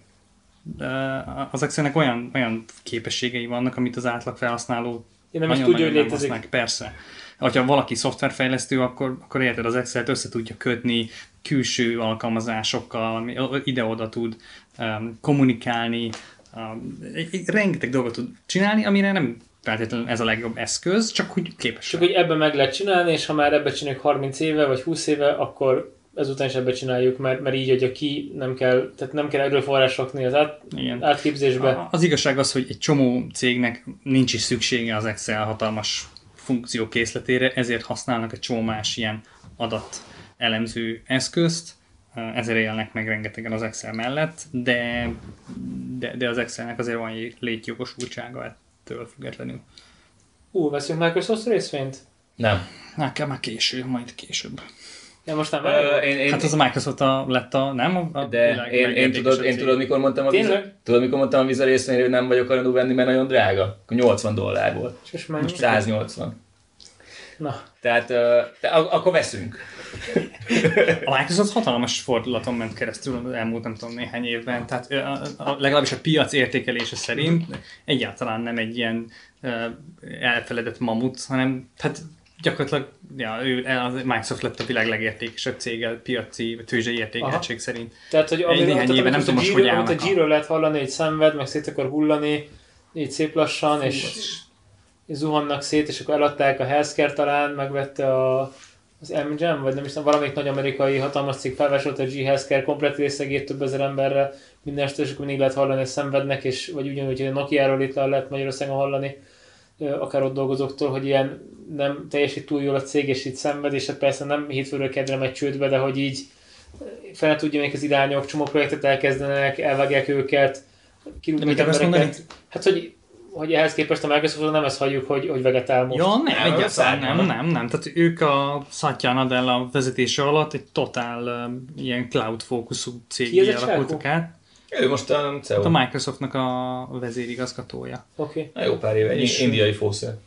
[SPEAKER 3] az Excelnek olyan, olyan képességei vannak, amit az átlag felhasználó
[SPEAKER 2] Én nem is tudja, hogy létezik.
[SPEAKER 3] Persze. Ha valaki szoftverfejlesztő, akkor, akkor érted, az Excel-t össze tudja kötni külső alkalmazásokkal, ide-oda tud um, kommunikálni, um, rengeteg dolgot tud csinálni, amire nem feltétlenül ez a legjobb eszköz, csak hogy képes.
[SPEAKER 2] Csak hogy ebben meg lehet csinálni, és ha már ebbe csináljuk 30 éve vagy 20 éve, akkor ezután is ebbe csináljuk, mert, mert így adja ki, nem kell, tehát nem kell erőforrásokni az át, Igen. átképzésbe.
[SPEAKER 3] Az igazság az, hogy egy csomó cégnek nincs is szüksége az Excel hatalmas funkció készletére, ezért használnak egy csomó más ilyen adat elemző eszközt, ezért élnek meg rengetegen az Excel mellett, de, de, de az Excelnek azért van egy létjogosultsága ettől függetlenül.
[SPEAKER 2] Ú, veszünk Microsoft részvényt?
[SPEAKER 1] Nem.
[SPEAKER 3] Nekem már késő, majd később.
[SPEAKER 2] Ja, most nem
[SPEAKER 3] uh, én, én, Hát az a Microsoft a, lett a, nem? A
[SPEAKER 1] de én, én, tudod, én tudod, mikor mondtam a Visa, tudod, mikor mondtam a Visa részvényre, hogy nem vagyok hajlandó venni, mert nagyon drága? 80 dollár volt. És most 180.
[SPEAKER 2] Na.
[SPEAKER 1] Tehát, de akkor veszünk. <laughs>
[SPEAKER 3] A Microsoft hatalmas fordulaton ment keresztül az elmúlt nem tudom néhány évben, tehát a, a, legalábbis a piac értékelése szerint egyáltalán nem egy ilyen elfeledett mamut, hanem tehát gyakorlatilag ja, ő, az Microsoft lett a világ legértékesebb cége piaci, tőzsei értékeltség szerint.
[SPEAKER 2] Tehát, hogy
[SPEAKER 3] egy néhány éve nem tudom most, hogy
[SPEAKER 2] állnak. A Giro lehet hallani, hogy szenved, meg szét akar hullani, így szép lassan, Fú, és, és zuhannak szét, és akkor eladták a Healthcare talán, megvette a, az MGM, vagy nem is tudom, valamelyik nagy amerikai hatalmas cég felvásárolta a G Healthcare komplet részegét több ezer emberre minden este, és akkor mindig lehet hallani, hogy szenvednek, és vagy ugyanúgy, hogy a Nokia-ról itt lehet Magyarországon hallani, akár ott dolgozóktól, hogy ilyen nem teljesít túl jól a cég, és itt szenved, és hát persze nem hétfőről kedre megy csődbe, de hogy így fel tudja még az irányok, csomó projektet elkezdenek, elvágják őket,
[SPEAKER 3] kirúgnak embereket.
[SPEAKER 2] Hát, hogy hogy ehhez képest a Microsoft nem ezt halljuk, hogy, hogy vegetál most.
[SPEAKER 3] Ja, nem, egyáltalán nem, nem, nem. Tehát ők a Satya Nadella vezetése alatt egy totál um, ilyen cloud fókuszú cég alakultak át.
[SPEAKER 1] Ő most a CEO. Hát
[SPEAKER 3] a Microsoftnak a vezérigazgatója.
[SPEAKER 2] Oké.
[SPEAKER 1] Okay. jó pár éve, egy indiai fószer.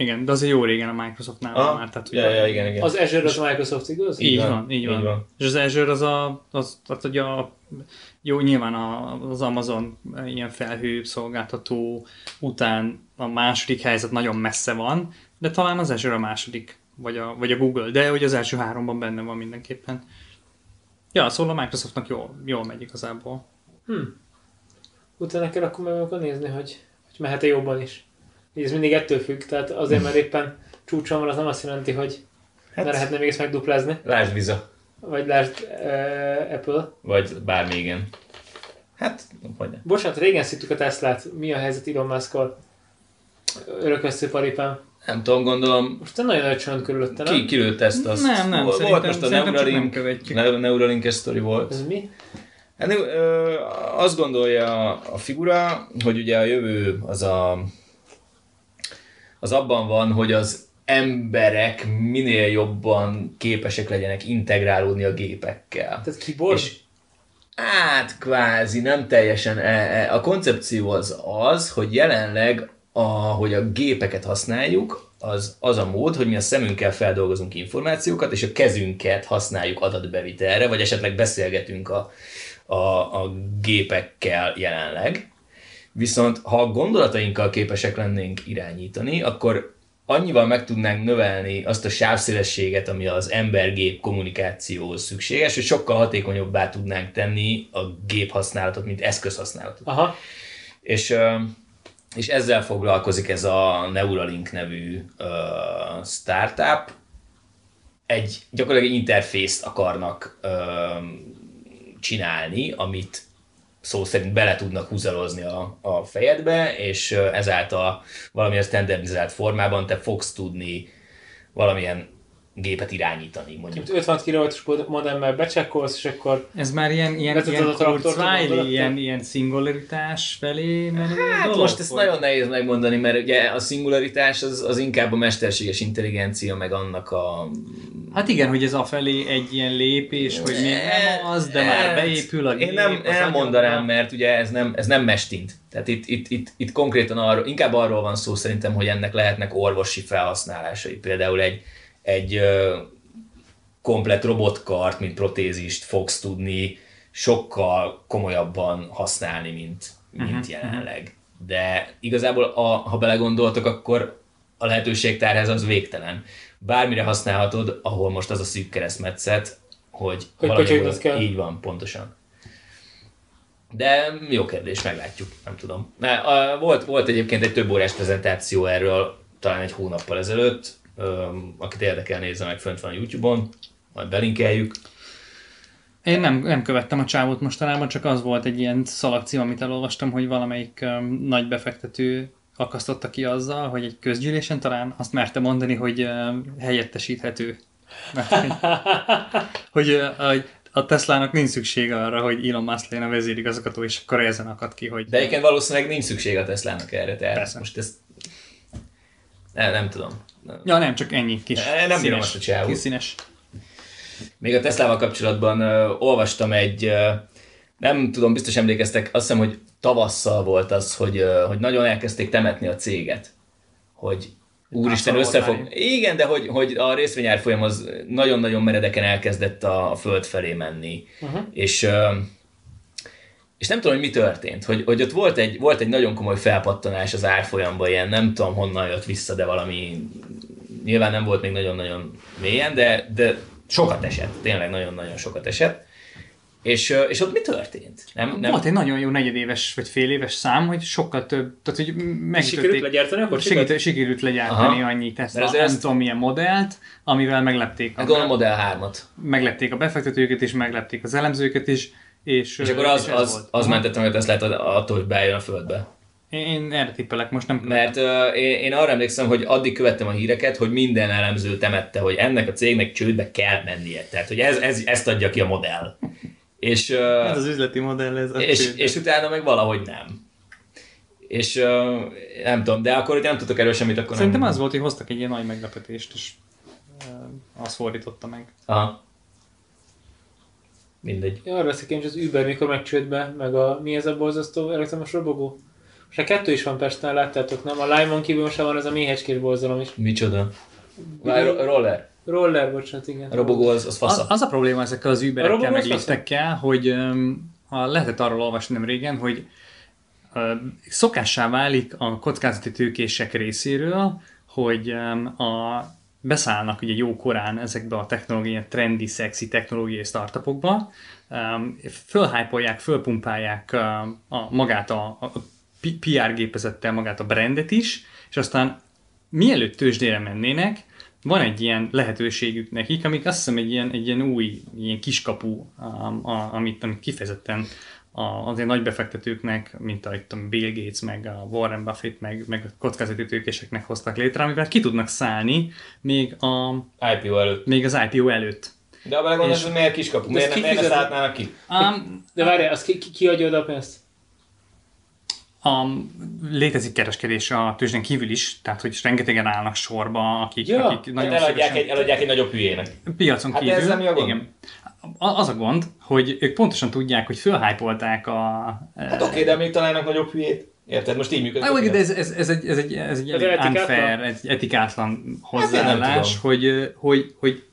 [SPEAKER 3] Igen, de azért jó régen a Microsoftnál
[SPEAKER 1] ah, már. Tehát, ja, ja, igen, igen.
[SPEAKER 2] Az Azure az a Microsoft, igaz?
[SPEAKER 3] Így, így van, van, így van. Így van. És az Azure az a, az, az, az a jó, nyilván az Amazon ilyen felhő szolgáltató után a második helyzet nagyon messze van, de talán az Azure a második, vagy a, vagy a Google, de hogy az első háromban benne van mindenképpen. Ja, szóval a Microsoftnak jól, jól megy igazából.
[SPEAKER 2] Hm. Utána kell akkor meg nézni, hogy, hogy mehet-e jobban is. Ez mindig ettől függ, tehát azért, mert éppen csúcson van, az nem azt jelenti, hogy hát, ne lehetne még ezt megduplázni.
[SPEAKER 1] Lásd Visa.
[SPEAKER 2] Vagy lásd uh, Apple.
[SPEAKER 1] Vagy bármi igen. Hát,
[SPEAKER 2] hogy Bocsánat, régen szittük a Teslát. Mi a helyzet Elon musk Örökvesztő paripám.
[SPEAKER 1] Nem tudom, gondolom...
[SPEAKER 2] Most te nagyon nagy csönd körülötte, nem?
[SPEAKER 1] Ki, kilőtt ezt azt?
[SPEAKER 3] Nem, nem,
[SPEAKER 1] volt, volt most a Neuralink, Neuralink sztori volt.
[SPEAKER 2] Ez mi?
[SPEAKER 1] Hát, ö, azt gondolja a figura, hogy ugye a jövő az a az abban van, hogy az emberek minél jobban képesek legyenek integrálódni a gépekkel.
[SPEAKER 2] Tehát kiborg? És
[SPEAKER 1] hát kvázi, nem teljesen. E, e, a koncepció az az, hogy jelenleg, ahogy a gépeket használjuk, az, az a mód, hogy mi a szemünkkel feldolgozunk információkat, és a kezünket használjuk adatbevitelre, vagy esetleg beszélgetünk a, a, a gépekkel jelenleg. Viszont ha a gondolatainkkal képesek lennénk irányítani, akkor annyival meg tudnánk növelni azt a sávszélességet, ami az ember-gép kommunikációhoz szükséges, hogy sokkal hatékonyabbá tudnánk tenni a gép használatot, mint eszközhasználatot.
[SPEAKER 2] Aha.
[SPEAKER 1] És, és ezzel foglalkozik ez a Neuralink nevű uh, startup. Egy gyakorlatilag egy interfészt akarnak uh, csinálni, amit szó szerint bele tudnak húzalozni a, a fejedbe, és ezáltal valamilyen standardizált formában te fogsz tudni valamilyen gépet irányítani, mondjuk.
[SPEAKER 2] 56 kW modemmel becsekkolsz, és akkor
[SPEAKER 3] Ez már ilyen, ilyen, ilyen Kurzweili, ilyen, ilyen szingularitás felé menő
[SPEAKER 1] Hát
[SPEAKER 3] dolog,
[SPEAKER 1] most ezt
[SPEAKER 3] vagy?
[SPEAKER 1] nagyon nehéz megmondani, mert ugye a szingularitás az, az inkább a mesterséges intelligencia, meg annak a...
[SPEAKER 3] Hát igen, hogy ez a felé egy ilyen lépés, hogy még nem az, de már
[SPEAKER 1] Hát,
[SPEAKER 3] beépül a gép
[SPEAKER 1] Én nem,
[SPEAKER 3] az
[SPEAKER 1] nem mondanám,
[SPEAKER 3] agyadba.
[SPEAKER 1] mert ugye ez nem, ez nem mestint. Tehát itt, itt, itt, itt konkrétan arról, inkább arról van szó szerintem, hogy ennek lehetnek orvosi felhasználásai. Például egy, egy ö, komplet robotkart, mint protézist fogsz tudni sokkal komolyabban használni, mint, mint
[SPEAKER 3] Mhm,
[SPEAKER 1] jelenleg. De igazából, a, ha belegondoltok, akkor a lehetőségtárház az végtelen. Bármire használhatod, ahol most az a szűk keresztmetszet, hogy,
[SPEAKER 2] Hogy pötyögnöd kell.
[SPEAKER 1] Így van, pontosan. De jó kérdés, meglátjuk, nem tudom. Volt, volt egyébként egy több órás prezentáció erről, talán egy hónappal ezelőtt, akit érdekel, nézze meg, fönt van a YouTube-on, majd belinkeljük.
[SPEAKER 3] Én nem, nem követtem a csávót mostanában, csak az volt egy ilyen szalagcím, amit elolvastam, hogy valamelyik um, nagy befektető akasztotta ki azzal, hogy egy közgyűlésen talán azt merte mondani, hogy um, helyettesíthető. Mert, <laughs> hogy, hogy, uh, a Teslának nincs szüksége arra, hogy Elon Musk legyen a vezérigazgató, és akkor ezen akad ki, hogy
[SPEAKER 1] De egyébként valószínűleg nincs szükség a Teslának erre, tehát
[SPEAKER 3] Persze.
[SPEAKER 1] most ezt nem, nem tudom.
[SPEAKER 3] Ja, nem, csak ennyi kis
[SPEAKER 1] Ne- nem bírom
[SPEAKER 3] színes,
[SPEAKER 1] azt a
[SPEAKER 3] kis színes.
[SPEAKER 1] Még a Teslával kapcsolatban uh, olvastam egy, uh, nem tudom, biztos emlékeztek, azt hiszem, hogy tavasszal volt az, hogy, uh, hogy nagyon elkezdték temetni a céget. Hogy úristen összefog... Igen, de hogy, hogy a részvényárfolyam az nagyon-nagyon meredeken elkezdett a, a föld felé menni. Uh-huh. És, uh, és nem tudom, hogy mi történt. Hogy, hogy ott volt egy, volt egy nagyon komoly felpattanás az árfolyamban, ilyen nem tudom honnan jött vissza, de valami nyilván nem volt még nagyon-nagyon mélyen, de, de sokat esett, tényleg nagyon-nagyon sokat esett. És, és ott mi történt? Nem, nem,
[SPEAKER 3] Volt egy nagyon jó negyedéves vagy fél éves szám, hogy sokkal több, tehát hogy
[SPEAKER 2] sikerült
[SPEAKER 3] megütötték,
[SPEAKER 2] legyártani akkor?
[SPEAKER 3] sikerült, sikerült legyártani
[SPEAKER 1] Aha.
[SPEAKER 3] annyi Tesla,
[SPEAKER 1] Mert azért
[SPEAKER 3] nem
[SPEAKER 1] ezt-
[SPEAKER 3] tudom milyen modellt, amivel meglepték a,
[SPEAKER 1] Hát gondolom Model 3-at.
[SPEAKER 3] meglepték a befektetőket is, meglepték az elemzőket is, és,
[SPEAKER 1] És akkor az,
[SPEAKER 3] ez
[SPEAKER 1] az,
[SPEAKER 3] volt.
[SPEAKER 1] az mentette meg a Teslát attól, hogy bejön a földbe.
[SPEAKER 3] Én, erre tippelek, most nem
[SPEAKER 1] Mert ö, én, én arra emlékszem, hogy addig követtem a híreket, hogy minden elemző temette, hogy ennek a cégnek csődbe kell mennie. Tehát, hogy ez, ez, ezt adja ki a modell. És, ö,
[SPEAKER 3] Ez az üzleti modell, ez a
[SPEAKER 1] és,
[SPEAKER 3] csőd.
[SPEAKER 1] és utána meg valahogy nem. És ö, nem tudom, de akkor, hogy nem tudok erről semmit, akkor
[SPEAKER 3] Szerintem
[SPEAKER 1] nem...
[SPEAKER 3] az volt, hogy hoztak egy ilyen nagy meglepetést, és uh, az fordította meg.
[SPEAKER 1] Aha. Mindegy.
[SPEAKER 2] Ja, arra veszik én is az Uber, mikor megcsőd be, meg a, mi ez a borzasztó elektromos robogó? Most a kettő is van Pesten, láttátok, nem? A Lime-on kívül most van ez a méhecskés borzalom is.
[SPEAKER 1] Micsoda? Ro- roller.
[SPEAKER 2] Roller, bocsánat, igen.
[SPEAKER 1] A robogó az, az fasza.
[SPEAKER 3] Az, az a probléma ezekkel az Uberekkel, meg liftekkel, hogy ha lehetett arról olvasni nem régen, hogy szokássá válik a kockázati tőkések részéről, hogy a, beszállnak ugye jó korán ezekbe a technológiai, trendy, sexy technológiai startupokba, um, fölhypolják, fölpumpálják uh, a, magát a, a PR gépezettel magát a brandet is, és aztán mielőtt tőzsdére mennének, van egy ilyen lehetőségük nekik, amik azt hiszem egy ilyen, egy ilyen új, ilyen kiskapu, um, a, amit, amit kifejezetten a, azért nagy befektetőknek, mint a itt a Bill Gates, meg a Warren Buffett, meg, meg a kockázati tőkéseknek hoztak létre, amivel ki tudnak szállni még, a,
[SPEAKER 1] IPO előtt.
[SPEAKER 3] még az IPO előtt.
[SPEAKER 1] De ha belegondolsz,
[SPEAKER 3] És-
[SPEAKER 1] hogy miért kiskapu?
[SPEAKER 2] De
[SPEAKER 1] Miért, ne, miért ne
[SPEAKER 2] kifizeti?
[SPEAKER 1] szálltnának ki?
[SPEAKER 3] Um,
[SPEAKER 2] De várj, az ki, ki, ki adja oda a pénzt?
[SPEAKER 3] a, létezik kereskedés a tőzsdén kívül is, tehát hogy rengetegen állnak sorba, akik,
[SPEAKER 2] Ja,
[SPEAKER 3] akik
[SPEAKER 1] Hát
[SPEAKER 3] nagyon
[SPEAKER 1] eladják
[SPEAKER 3] szívesen...
[SPEAKER 1] egy, eladják egy nagyobb hülyének.
[SPEAKER 3] Piacon
[SPEAKER 1] Hát
[SPEAKER 3] kívül.
[SPEAKER 1] ezzel mi a gond?
[SPEAKER 3] Igen. Az a gond, hogy ők pontosan tudják, hogy fölhájpolták a...
[SPEAKER 1] Hát oké, de még találnak nagyobb hülyét. Érted? Most így működik.
[SPEAKER 3] Ah, de ez, ez, ez, egy, ez egy, ez egy
[SPEAKER 2] Ez etikátlan?
[SPEAKER 3] unfair, egy etikátlan
[SPEAKER 1] Hát
[SPEAKER 3] hozzáállás, hogy, hogy, hogy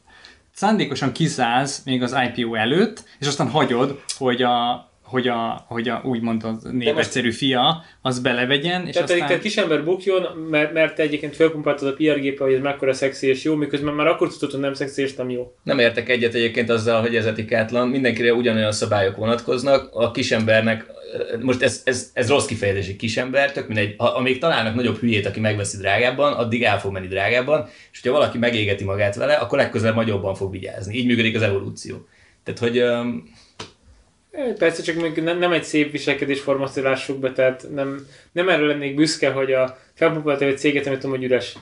[SPEAKER 3] szándékosan kiszállsz még az IPO előtt, és aztán hagyod, hogy a hogy a, hogy a úgymond a népegyszerű fia az belevegyen, és
[SPEAKER 2] Tehát pedig
[SPEAKER 3] aztán...
[SPEAKER 2] te kisember bukjon, mert, mert te egyébként felpumpáltad a PR gépe, hogy ez mekkora szexi és jó, miközben már akkor tudod, hogy nem szexi és nem jó.
[SPEAKER 1] Nem értek egyet egyébként azzal, hogy ez etikátlan. Mindenkire ugyanolyan szabályok vonatkoznak. A kisembernek, most ez, ez, ez rossz kifejezés, egy kisember, tök mindegy, ha, amíg találnak nagyobb hülyét, aki megveszi drágábban, addig el fog menni drágábban, és hogyha valaki megégeti magát vele, akkor legközelebb nagyobban fog vigyázni. Így működik az evolúció. Tehát, hogy
[SPEAKER 2] Eh, Persze, csak még nem, nem egy szép viselkedés forma lássuk be, tehát nem, nem erről lennék büszke, hogy a egy céget, tudom, hogy üres.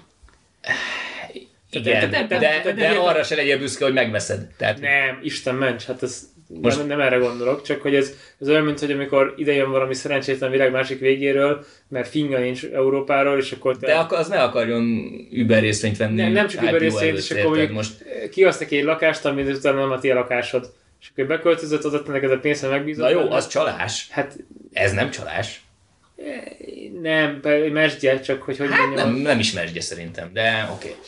[SPEAKER 1] Igen,
[SPEAKER 2] de-
[SPEAKER 1] de,
[SPEAKER 2] de-
[SPEAKER 1] de,
[SPEAKER 2] de-
[SPEAKER 1] de arra se legyél büszke, hogy megveszed. Tehát,
[SPEAKER 2] Nem, Isten ments, hát ez
[SPEAKER 1] Most-
[SPEAKER 2] nem, nem erre gondolok, csak hogy ez, ez olyan, mint hogy amikor ide jön valami szerencsétlen világ másik végéről, mert finga nincs Európáról, és akkor te
[SPEAKER 1] de akkor az ne akarjon Uber részvényt venni.
[SPEAKER 2] nem, nem csak Uber
[SPEAKER 1] előtt,
[SPEAKER 2] és akkor mondjuk
[SPEAKER 1] most
[SPEAKER 2] kihasz neki egy lakást, amit utána nem a ti lakásod. És akkor beköltözött, adott neked a pénzt, ha megbízott.
[SPEAKER 1] Na jó,
[SPEAKER 2] benne.
[SPEAKER 1] az csalás.
[SPEAKER 2] Hát
[SPEAKER 1] Ez nem csalás.
[SPEAKER 2] nem, mesdje, csak hogy hogy
[SPEAKER 1] Hát
[SPEAKER 2] mondjam.
[SPEAKER 1] nem, nem ismerj szerintem, de oké. Okay.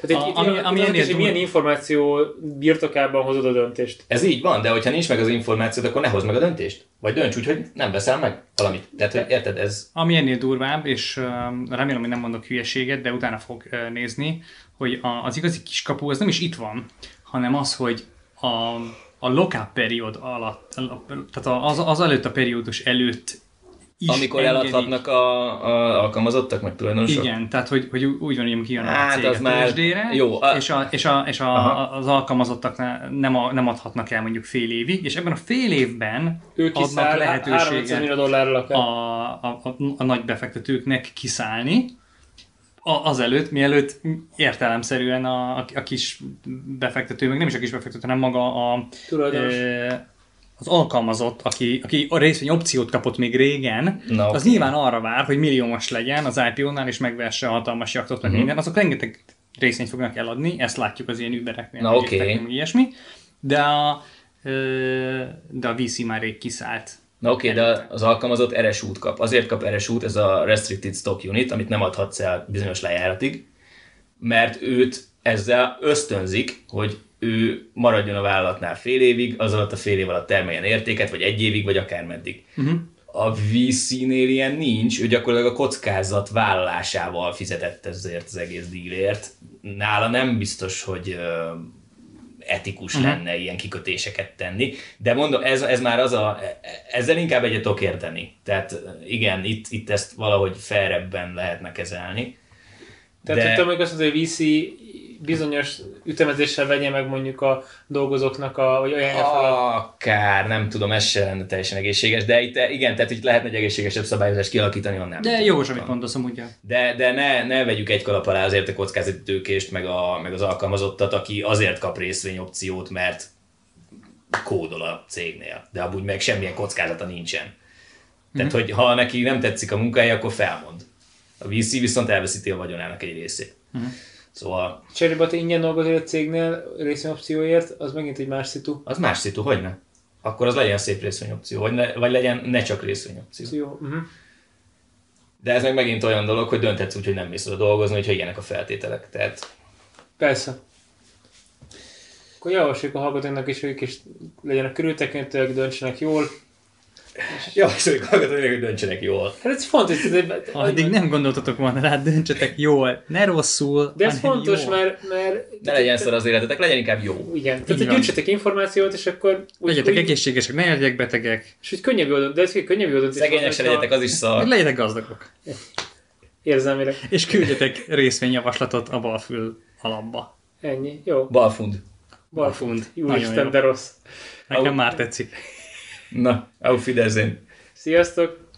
[SPEAKER 2] Tehát
[SPEAKER 3] A-
[SPEAKER 2] egy,
[SPEAKER 3] ami-
[SPEAKER 2] ami,
[SPEAKER 3] ami ennél
[SPEAKER 2] milyen információ birtokában hozod a döntést.
[SPEAKER 1] Ez így van, de hogyha nincs meg az információd, akkor ne hozd meg a döntést. Vagy dönts úgy, hogy nem veszel meg valamit. Tehát, hogy érted, ez...
[SPEAKER 3] Ami ennél durvább, és uh, remélem, hogy nem mondok hülyeséget, de utána fog uh, nézni, hogy a, az igazi kiskapu az nem is itt van, hanem az, hogy a, a lockup periód alatt, tehát az, az előtt a periódus előtt is
[SPEAKER 1] Amikor
[SPEAKER 3] engedik-
[SPEAKER 1] eladhatnak a, a alkalmazottak, meg tulajdonosok.
[SPEAKER 3] Igen, tehát hogy, hogy úgy van, hogy kijön
[SPEAKER 1] Hát,
[SPEAKER 3] a cég
[SPEAKER 1] az
[SPEAKER 3] a
[SPEAKER 1] már-
[SPEAKER 3] tőzsdére,
[SPEAKER 1] jó, a-
[SPEAKER 3] és, a, és, a, és a,
[SPEAKER 1] Aha.
[SPEAKER 3] az alkalmazottak ne- nem, a, nem adhatnak el mondjuk fél évig, és ebben a fél évben
[SPEAKER 2] Ő
[SPEAKER 3] adnak
[SPEAKER 2] kiszáll 300
[SPEAKER 3] lehetőséget a, a, a, a nagy befektetőknek kiszállni, azelőtt, mielőtt értelemszerűen a, a, kis befektető, meg nem is a kis befektető, hanem maga a,
[SPEAKER 2] Tulajdonos.
[SPEAKER 3] az alkalmazott, aki, aki a részvény opciót kapott még régen,
[SPEAKER 1] Na,
[SPEAKER 3] az
[SPEAKER 1] oké.
[SPEAKER 3] nyilván arra vár, hogy milliómos legyen az IPO-nál, és megvesse a hatalmas jaktot, meg
[SPEAKER 1] Mhm.
[SPEAKER 3] minden, azok rengeteg részvényt fognak eladni, ezt látjuk az ilyen übereknél,
[SPEAKER 1] Na,
[SPEAKER 3] meg ilyesmi, de a, de a VC már rég kiszállt.
[SPEAKER 1] Na oké, okay, de az alkalmazott RSU-t kap. Azért kap RSU-t, ez a Restricted Stock Unit, amit nem adhatsz el bizonyos lejáratig, mert őt ezzel ösztönzik, hogy ő maradjon a vállalatnál fél évig, az alatt a fél év alatt termeljen értéket, vagy egy évig, vagy akár meddig. Uh-huh. A VC-nél ilyen nincs, ő gyakorlatilag a kockázat vállalásával fizetett ezért az egész dílért. Nála nem biztos, hogy etikus uh-huh. lenne ilyen kikötéseket tenni, de mondom, ez, ez már az a, ezzel inkább egyet tudok érteni. Tehát igen, itt, itt ezt valahogy felrebben lehetne kezelni.
[SPEAKER 2] Tehát,
[SPEAKER 1] de-
[SPEAKER 2] hogy te még azt mondod, hogy VC bizonyos ütemezéssel vegye meg mondjuk a dolgozóknak, a, vagy ajánlja fel a...
[SPEAKER 1] Akár, nem tudom, ez se lenne teljesen egészséges, de itt igen, tehát itt lehetne egy egészségesebb szabályozást kialakítani annál.
[SPEAKER 3] De jogos, amit mondasz amúgy.
[SPEAKER 1] De, de ne, ne vegyük egy kalap alá azért a kockázati tőkést, meg, a, meg az alkalmazottat, aki azért kap részvényopciót, mert kódol a cégnél, de amúgy meg semmilyen kockázata nincsen. Tehát, hogy ha neki nem tetszik a munkája, akkor felmond. A VC viszont elveszíti a vagyonának egy részét. Szóval
[SPEAKER 2] Cserébe te ingyen dolgozol egy cégnél részvényopcióért, az megint egy más szitu.
[SPEAKER 1] az más szitu, hogy ne? Akkor az legyen szép részvényopció, vagy, ne, vagy legyen ne csak részvényopció.
[SPEAKER 2] Jó. Uh-huh.
[SPEAKER 1] De ez meg megint olyan dolog, hogy dönthetsz úgy, hogy nem mész oda dolgozni, hogyha ilyenek a feltételek. Tehát
[SPEAKER 2] Persze. Akkor javasoljuk a hallgatóknak is, hogy ők is legyenek körültekintőek, döntsenek jól.
[SPEAKER 1] Javasoljuk hallgatóinak, hogy döntsenek jól.
[SPEAKER 2] Hát ez fontos, ez egy,
[SPEAKER 3] Ha eddig nem gondoltatok volna rá, döntsetek jól, ne rosszul,
[SPEAKER 2] de ez fontos,
[SPEAKER 3] jól.
[SPEAKER 2] mert, mert
[SPEAKER 1] Ne legyen szar az életetek, legyen inkább jó.
[SPEAKER 2] Igen, tehát hogy gyűjtsetek információt, és akkor úgy,
[SPEAKER 3] Legyetek
[SPEAKER 2] úgy,
[SPEAKER 3] egészségesek, ne legyetek betegek,
[SPEAKER 2] és úgy könnyebb jó, de ez könnyebb döntés.
[SPEAKER 1] Szegények se legyetek, az is szar.
[SPEAKER 3] legyetek gazdagok.
[SPEAKER 2] Érzelmileg.
[SPEAKER 3] És küldjetek részvényjavaslatot a balfül alapba.
[SPEAKER 2] Ennyi. Jó.
[SPEAKER 1] Balfund.
[SPEAKER 3] Balfund.
[SPEAKER 2] Úristen,
[SPEAKER 3] jó.
[SPEAKER 2] de rossz.
[SPEAKER 3] Nekem
[SPEAKER 1] Au.
[SPEAKER 3] már tetszik.
[SPEAKER 1] Na, auf Wiedersehen.
[SPEAKER 2] Sziasztok!